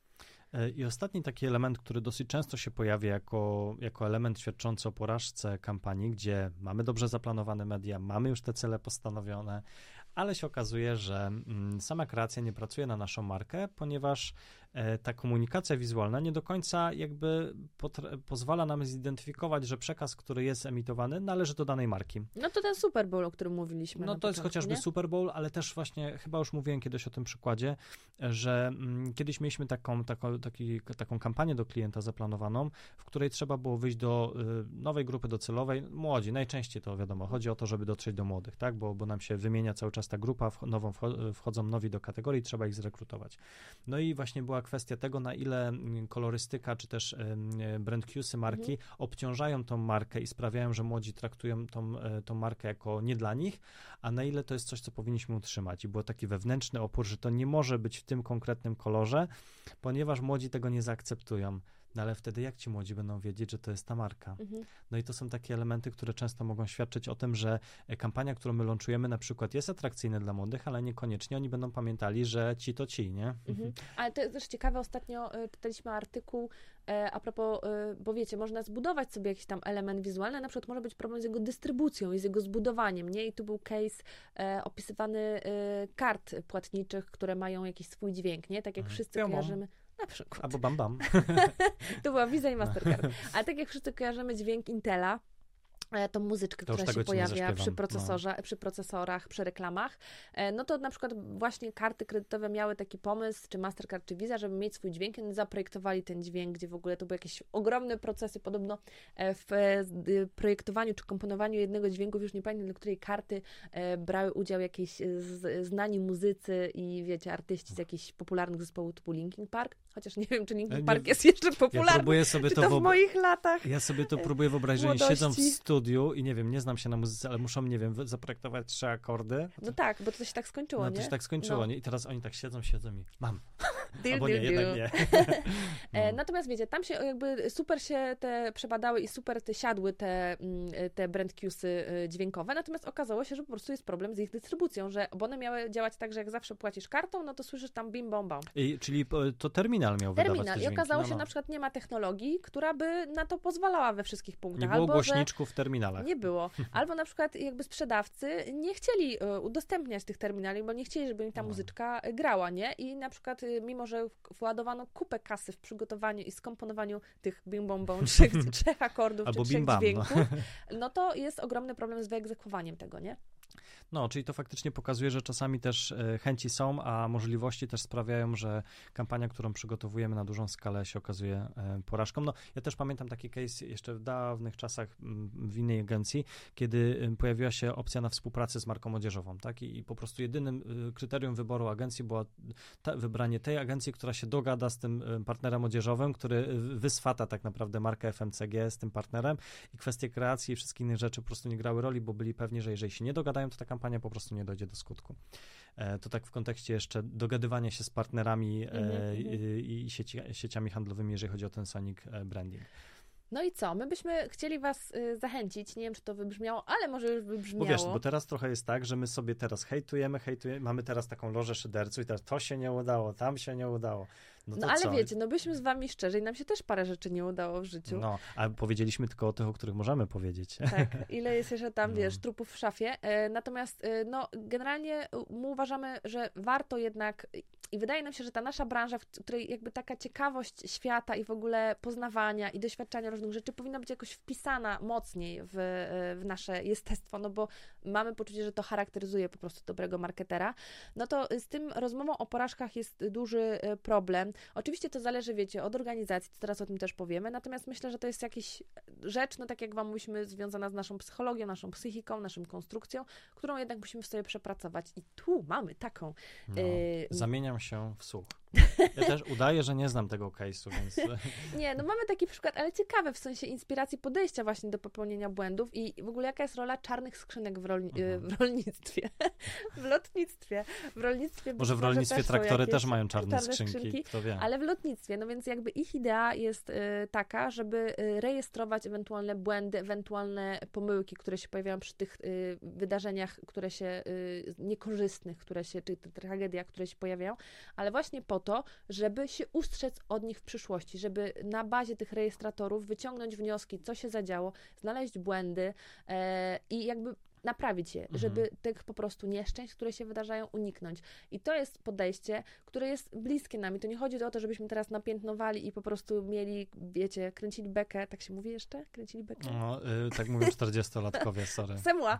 S1: E, I ostatni taki element, który dosyć często się pojawia jako, jako element świadczący o porażce kampanii, gdzie mamy dobrze zaplanowane media, mamy już te cele postanowione, ale się okazuje, że mm, sama kreacja nie pracuje na naszą markę, ponieważ ta komunikacja wizualna nie do końca jakby pozwala nam zidentyfikować, że przekaz, który jest emitowany, należy do danej marki.
S2: No to ten Super Bowl, o którym mówiliśmy.
S1: No to jest
S2: początku,
S1: chociażby
S2: nie?
S1: Super Bowl, ale też właśnie, chyba już mówiłem kiedyś o tym przykładzie, że mm, kiedyś mieliśmy taką, taką, taki, taką kampanię do klienta zaplanowaną, w której trzeba było wyjść do y, nowej grupy docelowej, młodzi, najczęściej to wiadomo, chodzi o to, żeby dotrzeć do młodych, tak, bo, bo nam się wymienia cały czas ta grupa, w, nową wcho- wchodzą nowi do kategorii, trzeba ich zrekrutować. No i właśnie była była kwestia tego, na ile mm, kolorystyka, czy też brand cuesy marki mhm. obciążają tą markę i sprawiają, że młodzi traktują tą, e, tą markę jako nie dla nich, a na ile to jest coś, co powinniśmy utrzymać. I był taki wewnętrzny opór, że to nie może być w tym konkretnym kolorze, ponieważ młodzi tego nie zaakceptują. No ale wtedy jak ci młodzi będą wiedzieć, że to jest ta marka? Mhm. No i to są takie elementy, które często mogą świadczyć o tym, że e, kampania, którą my launchujemy na przykład jest atrakcyjna dla młodych, ale niekoniecznie oni będą pamiętali, że ci to ci, nie? Mhm.
S2: Ale to jest też ciekawe, ostatnio e, czytaliśmy artykuł e, a propos, bo wiecie, można zbudować sobie jakiś tam element wizualny, na przykład może być problem z jego dystrybucją i z jego zbudowaniem, nie? I tu był case opisywany kart płatniczych, które mają jakiś swój dźwięk, nie? Tak jak mhm. wszyscy kojarzymy. Na przykład.
S1: Albo Bam Bam.
S2: to była Visa i Mastercard. Ale tak jak wszyscy kojarzymy dźwięk Intela, tą muzyczkę, to która się pojawia przy, procesorze, no. przy procesorach, przy reklamach, e, no to na przykład właśnie karty kredytowe miały taki pomysł, czy Mastercard, czy Visa, żeby mieć swój dźwięk, i zaprojektowali ten dźwięk, gdzie w ogóle to były jakieś ogromne procesy, podobno e, w projektowaniu czy komponowaniu jednego dźwięku, już nie pamiętam, do której karty brały udział jakieś znani muzycy i wiecie, artyści z jakichś popularnych zespołów typu Linkin Park, chociaż nie wiem, czy Linkin Park nie, jest jeszcze popularny, ja próbuję sobie to, to w moich latach.
S1: Ja sobie to próbuję wyobrazić, że siedzą w studiu studiu i nie wiem, nie znam się na muzyce, ale muszą, nie wiem, zaprojektować trzy akordy.
S2: No tak, bo to się tak skończyło, no,
S1: nie?
S2: to
S1: się tak skończyło, no. nie? I teraz oni tak siedzą, siedzą i mam. Deal, Albo deal, nie, deal. jednak
S2: nie. no. Natomiast wiecie, tam się jakby super się te przebadały i super te siadły te, mm, te brand cuesy y, dźwiękowe, natomiast okazało się, że po prostu jest problem z ich dystrybucją, że bo one miały działać tak, że jak zawsze płacisz kartą, no to słyszysz tam bim bom bam.
S1: I, czyli to terminal miał terminal. wydawać
S2: Terminal. I okazało no, się, no. na przykład nie ma technologii, która by na to pozwalała we wszystkich punktach.
S1: Nie było Albo, głośniczków w terminalach.
S2: Nie było. Albo na przykład jakby sprzedawcy nie chcieli e, udostępniać tych terminali, bo nie chcieli, żeby im ta no. muzyczka grała, nie? I na przykład y, mimo, że władowano kupę kasy w przygotowaniu i skomponowaniu tych bim bom bom, trzech, trzech akordów Albo czy trzech bam, dźwięków, no. no to jest ogromny problem z wyegzekwowaniem tego, nie?
S1: No, czyli to faktycznie pokazuje, że czasami też e, chęci są, a możliwości też sprawiają, że kampania, którą przygotowujemy na dużą skalę się okazuje e, porażką. No, ja też pamiętam taki case jeszcze w dawnych czasach w innej agencji, kiedy pojawiła się opcja na współpracę z marką odzieżową, tak? I, i po prostu jedynym y, kryterium wyboru agencji było ta, wybranie tej agencji, która się dogada z tym partnerem odzieżowym, który wyswata tak naprawdę markę FMCG z tym partnerem i kwestie kreacji i wszystkich innych rzeczy po prostu nie grały roli, bo byli pewni, że jeżeli się nie dogadają, to ta kampania po prostu nie dojdzie do skutku. E, to tak w kontekście jeszcze dogadywania się z partnerami mm -hmm. i sieci, sieciami handlowymi, jeżeli chodzi o ten Sonic branding.
S2: No i co? My byśmy chcieli Was y, zachęcić. Nie wiem, czy to wybrzmiało, ale może już wybrzmiało. Bo
S1: wiesz, bo teraz trochę jest tak, że my sobie teraz hejtujemy, hejtujemy. Mamy teraz taką lożę szyderców i teraz to się nie udało, tam się nie udało.
S2: No, no ale co? wiecie, no byliśmy z wami szczerzy i nam się też parę rzeczy nie udało w życiu.
S1: No, a powiedzieliśmy tylko o tych, o których możemy powiedzieć.
S2: Tak, ile jest jeszcze tam, no. wiesz, trupów w szafie. E, natomiast, e, no, generalnie my uważamy, że warto jednak i wydaje nam się, że ta nasza branża, w której jakby taka ciekawość świata i w ogóle poznawania i doświadczania różnych rzeczy powinna być jakoś wpisana mocniej w, w nasze jestestwo, no bo mamy poczucie, że to charakteryzuje po prostu dobrego marketera. No to z tym rozmową o porażkach jest duży e, problem. Oczywiście to zależy, wiecie, od organizacji, to teraz o tym też powiemy, natomiast myślę, że to jest jakaś rzecz, no tak jak Wam mówimy, związana z naszą psychologią, naszą psychiką, naszą konstrukcją, którą jednak musimy sobie przepracować. I tu mamy taką...
S1: No, y zamieniam się w słuch. Ja też udaję, że nie znam tego case'u, więc...
S2: Nie, no mamy taki przykład, ale ciekawy w sensie inspiracji podejścia właśnie do popełnienia błędów i w ogóle jaka jest rola czarnych skrzynek w, rolni mhm. w rolnictwie, w lotnictwie, w rolnictwie...
S1: Może w rolnictwie też traktory też mają czarne, czarne skrzynki, skrzynki, kto wie.
S2: Ale w lotnictwie, no więc jakby ich idea jest y, taka, żeby y, rejestrować ewentualne błędy, ewentualne pomyłki, które się pojawiają przy tych y, wydarzeniach, które się y, niekorzystnych, które się, czy tragediach, które się pojawiają, ale właśnie po to, żeby się ustrzec od nich w przyszłości, żeby na bazie tych rejestratorów wyciągnąć wnioski, co się zadziało, znaleźć błędy e, i jakby naprawić je, mhm. żeby tych po prostu nieszczęść, które się wydarzają, uniknąć. I to jest podejście, które jest bliskie nami. To nie chodzi o to, żebyśmy teraz napiętnowali i po prostu mieli, wiecie, kręcili bekę, tak się mówi jeszcze? Kręcili bekę?
S1: No, y, tak mówią 40-latkowie, sorry.
S2: Semła.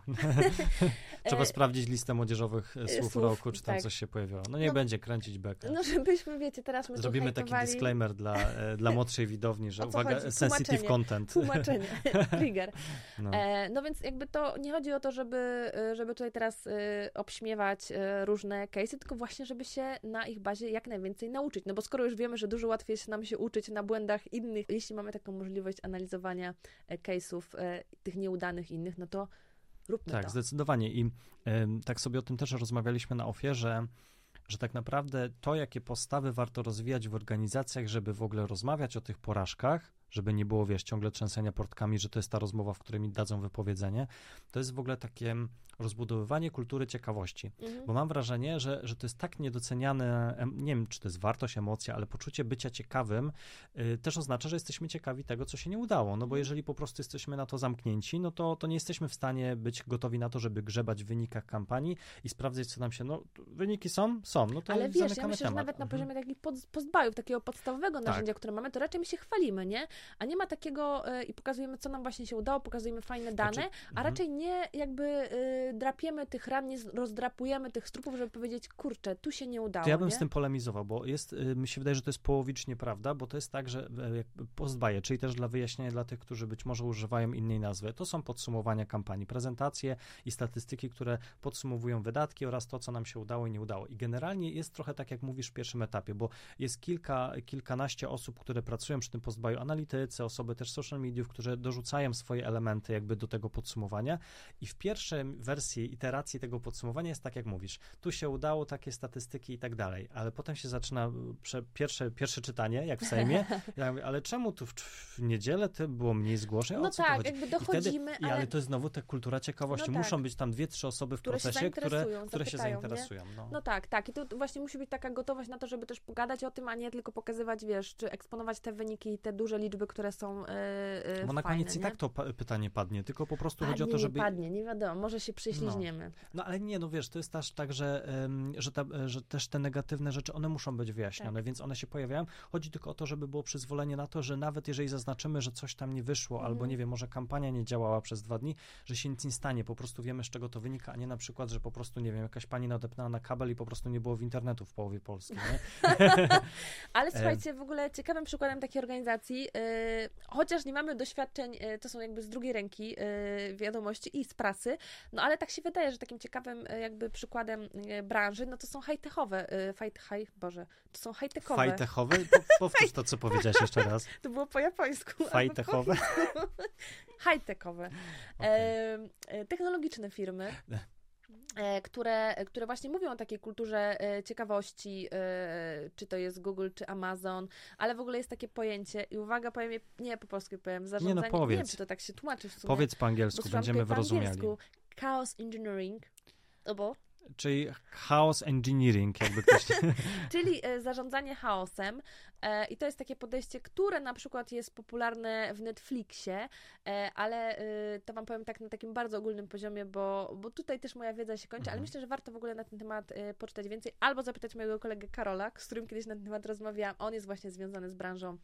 S1: Trzeba e, sprawdzić listę młodzieżowych e, słów, słów roku, czy tam tak. coś się pojawiło. No nie no, będzie kręcić bekę.
S2: No żebyśmy, wiecie, teraz my
S1: Zrobimy taki disclaimer dla, e, dla młodszej widowni, że uwaga, chodzi? sensitive content.
S2: Tłumaczenie, trigger. No. E, no więc jakby to nie chodzi o to, to, żeby, y, żeby tutaj teraz y, obśmiewać y, różne case'y, tylko właśnie, żeby się na ich bazie jak najwięcej nauczyć. No bo skoro już wiemy, że dużo łatwiej jest nam się uczyć na błędach innych, jeśli mamy taką możliwość analizowania e, case'ów, e, tych nieudanych innych, no to róbmy
S1: Tak,
S2: to.
S1: zdecydowanie. I em, tak sobie o tym też rozmawialiśmy na ofie, że, że tak naprawdę to, jakie postawy warto rozwijać w organizacjach, żeby w ogóle rozmawiać o tych porażkach, żeby nie było, wiesz, ciągle trzęsenia portkami, że to jest ta rozmowa, w której mi dadzą wypowiedzenie, to jest w ogóle takie rozbudowywanie kultury ciekawości.
S2: Mhm.
S1: Bo mam wrażenie, że, że to jest tak niedoceniane, nie wiem, czy to jest wartość, emocja, ale poczucie bycia ciekawym y, też oznacza, że jesteśmy ciekawi tego, co się nie udało. No bo jeżeli po prostu jesteśmy na to zamknięci, no to, to nie jesteśmy w stanie być gotowi na to, żeby grzebać w wynikach kampanii i sprawdzać, co nam się, no wyniki są? Są, no to
S2: Ale wiesz, ja myślę, że
S1: temat.
S2: nawet na
S1: Mhm.
S2: poziomie takich pod, postbajów, takiego podstawowego
S1: Tak.
S2: narzędzia, które mamy, to raczej my się chwalimy, nie? A nie ma takiego e, i pokazujemy, co nam właśnie się udało, pokazujemy fajne dane,
S1: Znaczy,
S2: a
S1: mhm.
S2: raczej nie jakby e, drapiemy tych ran, nie rozdrapujemy tych strupów, żeby powiedzieć, kurczę, tu się nie udało,
S1: To ja bym
S2: nie?
S1: z tym polemizował, bo jest, y, mi się wydaje, że to jest połowicznie prawda, bo to jest tak, że e, postbaje, czyli też dla wyjaśnienia dla tych, którzy być może używają innej nazwy, to są podsumowania kampanii, prezentacje i statystyki, które podsumowują wydatki oraz to, co nam się udało i nie udało. I generalnie jest trochę tak, jak mówisz w pierwszym etapie, bo jest kilka, kilkanaście osób, które pracują przy tym postbaju, analitycy, osoby też social mediów, które dorzucają swoje elementy jakby do tego podsumowania i w pierwszej wersji, iteracji tego podsumowania jest tak, jak mówisz, tu się udało, takie statystyki i tak dalej, ale potem się zaczyna y, prze, pierwsze, pierwsze czytanie, jak w Sejmie, ja mówię, ale czemu tu w, w niedzielę to było mniej zgłoszeń? O
S2: No
S1: co
S2: tak,
S1: chodzi?
S2: jakby
S1: I wtedy,
S2: dochodzimy,
S1: i,
S2: ale
S1: ale to jest znowu ta kultura ciekawości.
S2: No tak.
S1: Muszą być tam dwie, trzy osoby w
S2: Które się
S1: procesie, które,
S2: zainteresują,
S1: które się zainteresują. No.
S2: No tak, tak. I tu właśnie musi być taka gotowość na to, żeby też pogadać o tym, a nie tylko pokazywać, wiesz, czy eksponować te wyniki i te duże liczby, które są yy,
S1: Bo na
S2: fajne,
S1: koniec i
S2: nie?
S1: tak to pa- pytanie padnie, tylko po prostu
S2: padnie,
S1: chodzi o to, żeby...
S2: nie padnie, nie wiadomo, może się przyśliźniemy.
S1: No ale nie, no wiesz, to jest też tak, że, że, ta, że też te negatywne rzeczy, one muszą być wyjaśnione,
S2: Tak.
S1: więc one się pojawiają. Chodzi tylko o to, żeby było przyzwolenie na to, że nawet jeżeli zaznaczymy, że coś tam nie wyszło,
S2: Mhm.
S1: albo nie wiem, może kampania nie działała przez dwa dni, że się nic nie stanie, po prostu wiemy, z czego to wynika, a nie na przykład, że po prostu, nie wiem, jakaś pani nadepnęła na kabel i po prostu nie było w internetu w połowie Polski?
S2: Ale słuchajcie, w ogóle ciekawym przykładem takiej organizacji, yy, chociaż nie mamy doświadczeń, yy, to są jakby z drugiej ręki yy, wiadomości i z prasy, no ale tak się wydaje, że takim ciekawym jakby przykładem branży, no to są high-techowe, fight, high, boże, to są high-techowe.
S1: Fajtechowe? Po, powtórz to, co powiedziałeś jeszcze raz.
S2: To było po japońsku. high-techowe,
S1: Okej.
S2: e, e, technologiczne firmy. E, Które, które właśnie mówią o takiej kulturze e, ciekawości, e, czy to jest Google, czy Amazon, ale w ogóle jest takie pojęcie, i uwaga, powiem, je- nie po polsku powiem, zarządzanie, nie,
S1: powiedz.
S2: wiem, czy to tak się tłumaczy w sumie,
S1: Powiedz po
S2: bo
S1: angielsku, będziemy
S2: po
S1: wyrozumiali.
S2: Chaos Engineering, albo,
S1: Czyli chaos engineering, jakby ktoś...
S2: czyli e, zarządzanie chaosem. E, I to jest takie podejście, które na przykład jest popularne w Netflixie, e, ale to Wam powiem tak na takim bardzo ogólnym poziomie, bo, bo tutaj też moja wiedza się kończy, ale
S1: Mhm.
S2: myślę, że warto w ogóle na ten temat poczytać więcej, albo zapytać mojego kolegę Karola, z którym kiedyś na ten temat rozmawiałam. On jest właśnie związany z branżą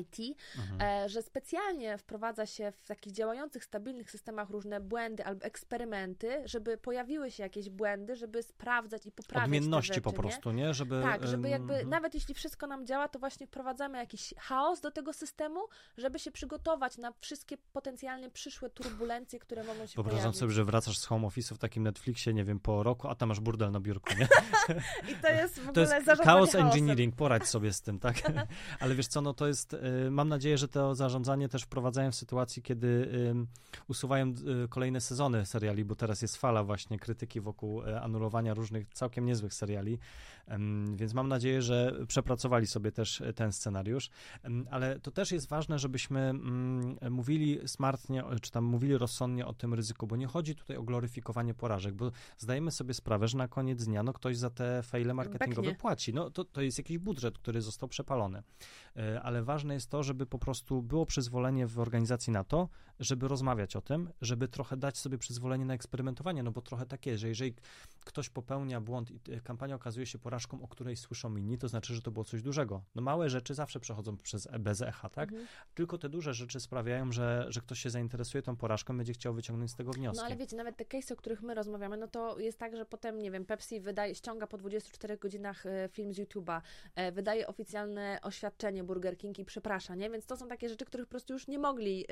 S2: IT,
S1: Mhm.
S2: e, że specjalnie wprowadza się w takich działających, stabilnych systemach różne błędy albo eksperymenty, żeby pojawiły się jakieś błędy, żeby sprawdzać i poprawiać
S1: Odmienności
S2: rzeczy,
S1: po
S2: nie?
S1: prostu, nie? Żeby,
S2: Tak, żeby jakby,
S1: em,
S2: nawet jeśli wszystko nam działa, to właśnie wprowadzamy jakiś chaos do tego systemu, żeby się przygotować na wszystkie potencjalnie przyszłe turbulencje, które mogą się
S1: Wyobrażam
S2: pojawić.
S1: sobie, że wracasz z home office'u w takim Netflixie, nie wiem, po roku, a tam masz burdel na biurku, nie?
S2: I to jest w
S1: To
S2: ogóle
S1: jest
S2: zarządzanie
S1: chaos engineering, poradź sobie z tym, tak? Ale wiesz co, no to jest, mam nadzieję, że to zarządzanie też wprowadzają w sytuacji, kiedy usuwają y, kolejne sezony seriali, bo teraz jest fala właśnie krytyki wokół y, anulowania różnych całkiem niezłych seriali, więc mam nadzieję, że przepracowali sobie też y, ten scenariusz, ale to też jest ważne, żebyśmy mm, mówili smartnie, czy tam mówili rozsądnie o tym ryzyku, bo nie chodzi tutaj o gloryfikowanie porażek, bo zdajemy sobie sprawę, że na koniec dnia no ktoś za te fejle marketingowe
S2: Beknie.
S1: płaci. No to, to jest jakiś budżet, który został przepalony. E, Ale ważne jest to, żeby po prostu było przyzwolenie w organizacji na to, żeby rozmawiać o tym, żeby trochę dać sobie przyzwolenie na eksperymentowanie, no bo trochę tak jest, że jeżeli ktoś popełnia błąd i e, kampania okazuje się porażką, o której słyszą inni, to znaczy, że to było coś dużego. No małe rzeczy zawsze przechodzą przez, bez echa, tak?
S2: Mhm.
S1: Tylko te duże rzeczy sprawiają, że, że ktoś się zainteresuje tą porażką, będzie chciał wyciągnąć z tego wnioski.
S2: No ale wiecie, nawet te case, o których my rozmawiamy, no to jest tak, że potem, nie wiem, Pepsi wydaje, ściąga po 24 godzinach e, film z YouTube'a, e, wydaje oficjalne oświadczenie Burger King i przeprasza, nie? Więc to są takie rzeczy, których po prostu już nie mogli y,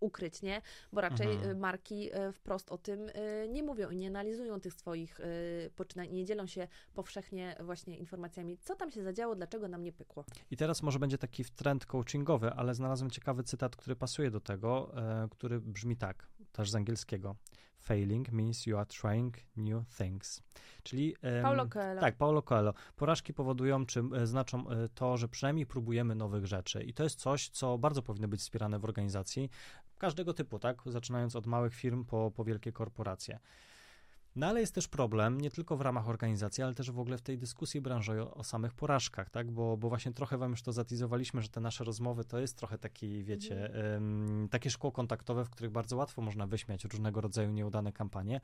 S2: ukryć, nie? Bo raczej
S1: Mhm.
S2: marki wprost o tym y, nie mówią i nie analizują tych swoich y, poczynań, nie dzielą się powszechnie właśnie informacjami, co tam się zadziało, dlaczego nam nie pykło.
S1: I teraz może będzie taki trend coachingowy, ale znalazłem ciekawy cytat, który pasuje do tego, e, który brzmi tak, też z angielskiego. Failing means you are trying new things. Czyli
S2: Paulo Coelho.
S1: Tak, Paulo Coelho. Porażki powodują, czy e, znaczą e, to, że przynajmniej próbujemy nowych rzeczy. I to jest coś, co bardzo powinno być wspierane w organizacji każdego typu, tak? Zaczynając od małych firm po, po wielkie korporacje. No ale jest też problem, nie tylko w ramach organizacji, ale też w ogóle w tej dyskusji branżowej o, o samych porażkach, tak? Bo, bo właśnie trochę wam już to zatizowaliśmy, że te nasze rozmowy to jest trochę taki, wiecie, em, takie szkło kontaktowe, w których bardzo łatwo można wyśmiać różnego rodzaju nieudane kampanie,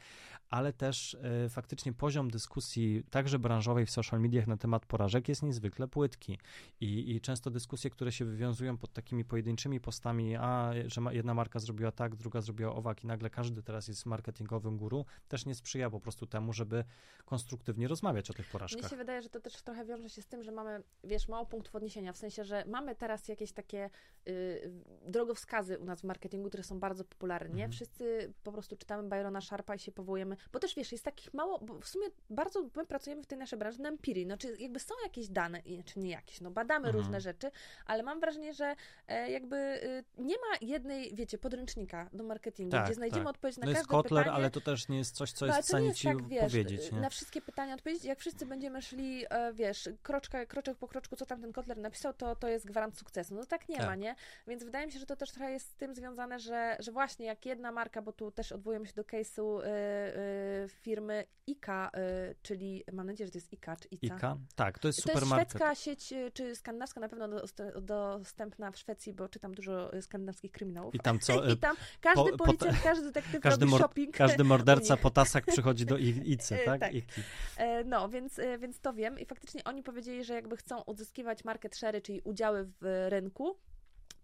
S1: ale też e, faktycznie poziom dyskusji także branżowej w social mediach na temat porażek jest niezwykle płytki. I, I często dyskusje, które się wywiązują pod takimi pojedynczymi postami, a że ma, jedna marka zrobiła tak, druga zrobiła owak i nagle każdy teraz jest marketingowym guru, też nie sprzyja po prostu temu, żeby konstruktywnie rozmawiać o tych
S2: Mnie
S1: porażkach.
S2: się wydaje, że to też trochę wiąże się z tym, że mamy, wiesz, mało punktów odniesienia, w sensie, że mamy teraz jakieś takie y, drogowskazy u nas w marketingu, które są bardzo popularne?
S1: Mhm.
S2: Wszyscy po prostu czytamy Byrona Sharpa i się powołujemy, bo też, wiesz, jest takich mało, bo w sumie bardzo my pracujemy w tej naszej branży na empirii, no, czy jakby są jakieś dane, czy nie jakieś, no, badamy
S1: Mhm.
S2: różne rzeczy, ale mam wrażenie, że e, jakby y, nie ma jednej, wiecie, podręcznika do marketingu,
S1: Tak,
S2: gdzie znajdziemy
S1: tak.
S2: odpowiedź na
S1: No jest
S2: każde
S1: Kotler,
S2: pytanie.
S1: ale to też nie jest coś, co jest w
S2: to nie
S1: stanie
S2: jest
S1: ci
S2: tak, wiesz,
S1: powiedzieć. Nie?
S2: na wszystkie pytania odpowiedzieć. Jak wszyscy będziemy szli, e, wiesz, kroczka, kroczek po kroczku, co tam ten Kotler napisał, to, to jest gwarant sukcesu. No tak nie
S1: Tak.
S2: ma, nie? Więc wydaje mi się, że to też trochę jest z tym związane, że, że właśnie jak jedna marka, bo tu też odwołujemy się do case'u e, e, firmy IKA, e, czyli mam nadzieję, że to jest IKA, czy ICA.
S1: Ika? Tak, to jest
S2: To jest
S1: supermarket.
S2: szwedzka sieć, e, czy skandynawska, na pewno dost- dostępna w Szwecji, bo czytam dużo e, skandynawskich kryminałów.
S1: I tam co,
S2: I tam każdy
S1: po- po-
S2: policjant, każdy detektyw
S1: każdy,
S2: robi shopping.
S1: każdy morderca po tasach przychodzi do I- Icy,
S2: E,
S1: tak?
S2: tak.
S1: Iki.
S2: E, No, więc, e, więc to wiem i faktycznie oni powiedzieli, że jakby chcą uzyskiwać market share, czyli udziały w rynku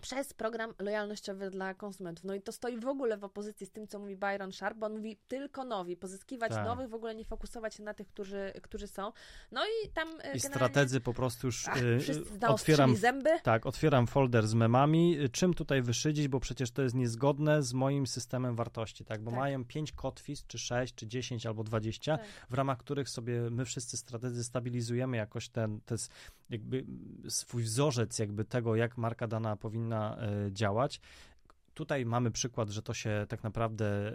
S2: przez program lojalnościowy dla konsumentów. No i to stoi w ogóle w opozycji z tym, co mówi Byron Sharp, bo on mówi tylko nowi, pozyskiwać
S1: Tak.
S2: nowych, w ogóle nie fokusować się na tych, którzy, którzy są. No i tam e,
S1: I
S2: generalnie...
S1: strategzy po prostu już
S2: Ach,
S1: e, otwieram
S2: zęby.
S1: Tak, otwieram folder z memami. Czym tutaj wyszydzić, bo przecież to jest niezgodne z moim systemem wartości, tak? Bo
S2: Tak.
S1: mają 5 kotwic, czy 6, czy 10, albo 20,
S2: Tak.
S1: w ramach których sobie my wszyscy strategzy stabilizujemy jakoś ten, ten jakby swój wzorzec jakby tego, jak marka dana powinna e, działać. Tutaj mamy przykład, że to się tak naprawdę e,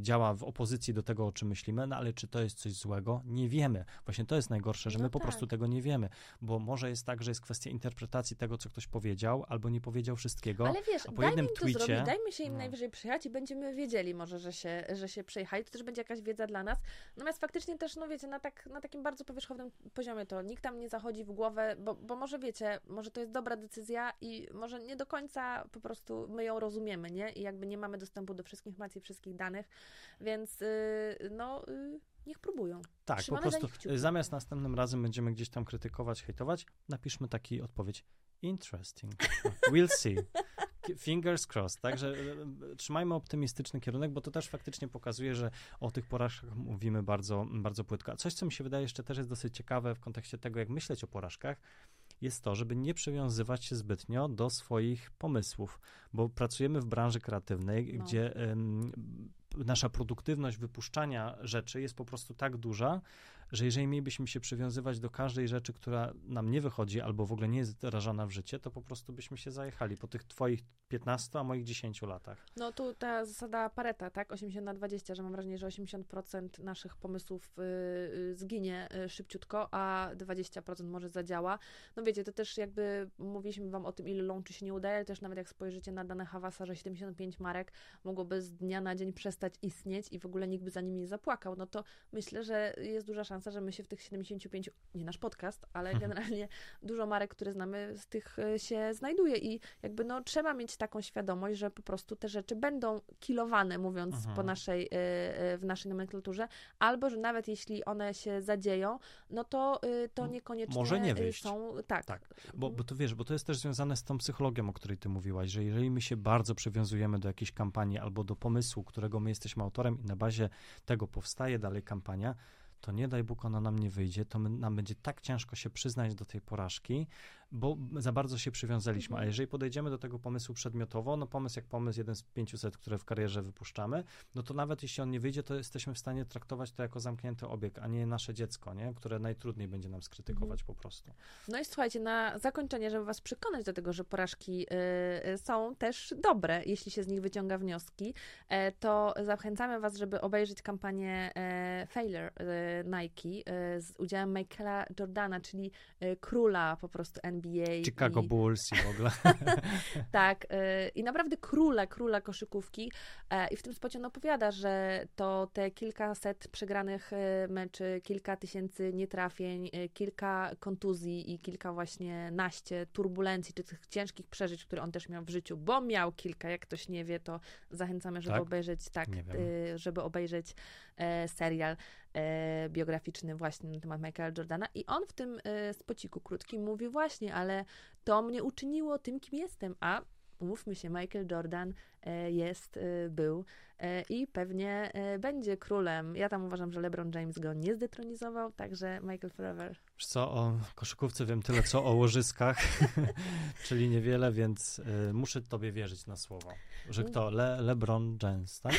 S1: działa w opozycji do tego, o czym myślimy, no ale czy to jest coś złego? Nie wiemy. Właśnie to jest najgorsze, że
S2: No
S1: my po
S2: tak.
S1: prostu tego nie wiemy, bo może jest tak, że jest kwestia interpretacji tego, co ktoś powiedział, albo nie powiedział wszystkiego.
S2: Ale wiesz,
S1: a po
S2: dajmy
S1: jednym
S2: im to
S1: tweetie-
S2: zrobić, dajmy się im
S1: no.
S2: najwyżej przyjechać i będziemy wiedzieli może, że się, że się przejechali. To też będzie jakaś wiedza dla nas. Natomiast faktycznie też, no wiecie, na, tak, na takim bardzo powierzchownym poziomie to nikt tam nie zachodzi w głowę, bo, bo może wiecie, może to jest dobra decyzja i może nie do końca po prostu my ją rozumiemy, nie? I jakby nie mamy dostępu do wszystkich informacji, wszystkich danych, więc yy, no yy, niech próbują.
S1: Tak, po
S2: Trzymamy za
S1: prostu zamiast następnym razem będziemy gdzieś tam krytykować, hejtować, napiszmy taki odpowiedź. Interesting. We'll see. Fingers crossed, także e, trzymajmy optymistyczny kierunek, bo to też faktycznie pokazuje, że o tych porażkach mówimy bardzo, bardzo płytko. A coś, co mi się wydaje jeszcze też jest dosyć ciekawe w kontekście tego, jak myśleć o porażkach, jest to, żeby nie przywiązywać się zbytnio do swoich pomysłów, bo pracujemy w branży kreatywnej,
S2: No.
S1: gdzie nasza produktywność wypuszczania rzeczy jest po prostu tak duża, że jeżeli mielibyśmy się przywiązywać do każdej rzeczy, która nam nie wychodzi albo w ogóle nie jest wdrażana w życie, to po prostu byśmy się zajechali po tych twoich 15, a moich 10 latach.
S2: No tu ta zasada Pareta, tak? 80 na 20, że mam wrażenie, że 80% naszych pomysłów y, y, zginie y, szybciutko, a 20% może zadziała. No wiecie, to też jakby mówiliśmy wam o tym, ile łączy się nie udaje, ale też nawet jak spojrzycie na dane Hawasa, że 75 marek mogłoby z dnia na dzień przestać istnieć i w ogóle nikt by za nimi nie zapłakał, no to myślę, że jest duża szansa, że my się w tych 75, nie nasz podcast, ale
S1: Mhm.
S2: generalnie dużo marek, które znamy, z tych y, się znajduje i jakby no trzeba mieć taką świadomość, że po prostu te rzeczy będą kilowane, mówiąc
S1: Mhm.
S2: po naszej, y, y, w naszej nomenklaturze, albo że nawet jeśli one się zadzieją, no to, to niekoniecznie
S1: może nie wyjść.
S2: są, tak.
S1: Tak, Bo, bo to wiesz, bo to jest też związane z tą psychologią, o której ty mówiłaś, że jeżeli my się bardzo przywiązujemy do jakiejś kampanii albo do pomysłu, którego my jesteśmy autorem i na bazie tego powstaje dalej kampania, to nie daj Bóg ona nam nie wyjdzie, to my, nam będzie tak ciężko się przyznać do tej porażki, bo za bardzo się przywiązaliśmy. A
S2: Mhm.
S1: jeżeli podejdziemy do tego pomysłu przedmiotowo, no pomysł jak pomysł, jeden z 500, które w karierze wypuszczamy, no to nawet jeśli on nie wyjdzie, to jesteśmy w stanie traktować to jako zamknięty obieg, a nie nasze dziecko, nie? które najtrudniej będzie nam skrytykować
S2: Mhm.
S1: po prostu.
S2: No i słuchajcie, na zakończenie, żeby was przekonać do tego, że porażki y, y, są też dobre, jeśli się z nich wyciąga wnioski, e, to zachęcamy was, żeby obejrzeć kampanię e, Failure e, Nike z udziałem Michaela Jordana, czyli króla po prostu NBA.
S1: Chicago
S2: i,
S1: Bulls i w ogóle.
S2: Tak, y, i naprawdę króla, króla koszykówki. E, I w tym spocie on opowiada, że to te kilkaset przegranych y, meczy, kilka tysięcy nietrafień, y, kilka kontuzji i kilka właśnie naście turbulencji, czy tych ciężkich przeżyć, które on też miał w życiu, bo miał kilka, jak ktoś nie wie, to zachęcamy, żeby
S1: Tak?
S2: obejrzeć, tak, żeby obejrzeć e, serial biograficzny właśnie na temat Michaela Jordana i on w tym e, spociku krótkim mówi właśnie, ale to mnie uczyniło tym, kim jestem, a umówmy się, Michael Jordan e, jest, e, był e, i pewnie e, będzie królem. Ja tam uważam, że LeBron James go nie zdetronizował, także Michael Forever.
S1: Wiesz co, o koszykówce wiem tyle, co o łożyskach, czyli niewiele, więc muszę tobie wierzyć na słowo. Że kto? Le, LeBron James, tak?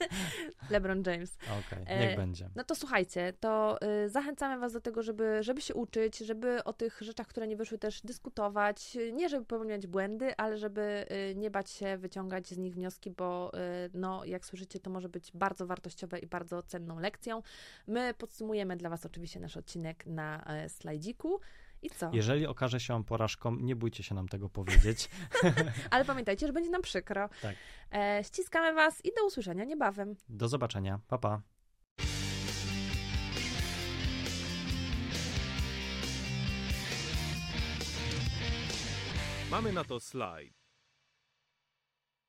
S2: LeBron James.
S1: Okej,
S2: E,
S1: niech będzie.
S2: No to słuchajcie, to zachęcamy Was do tego, żeby, żeby się uczyć, żeby o tych rzeczach, które nie wyszły, też dyskutować. Nie, żeby popełniać błędy, ale żeby nie bać się wyciągać z nich wnioski, bo y, no, jak słyszycie, to może być bardzo wartościowe i bardzo cenną lekcją. My podsumujemy dla Was oczywiście nasz odcinek na e, slajdziku. I co?
S1: Jeżeli okaże się on porażką, nie bójcie się nam tego powiedzieć.
S2: Ale pamiętajcie, że będzie nam przykro.
S1: Tak.
S2: E, ściskamy Was i do usłyszenia niebawem.
S1: Do zobaczenia. Pa, pa.
S3: Mamy na to slajd.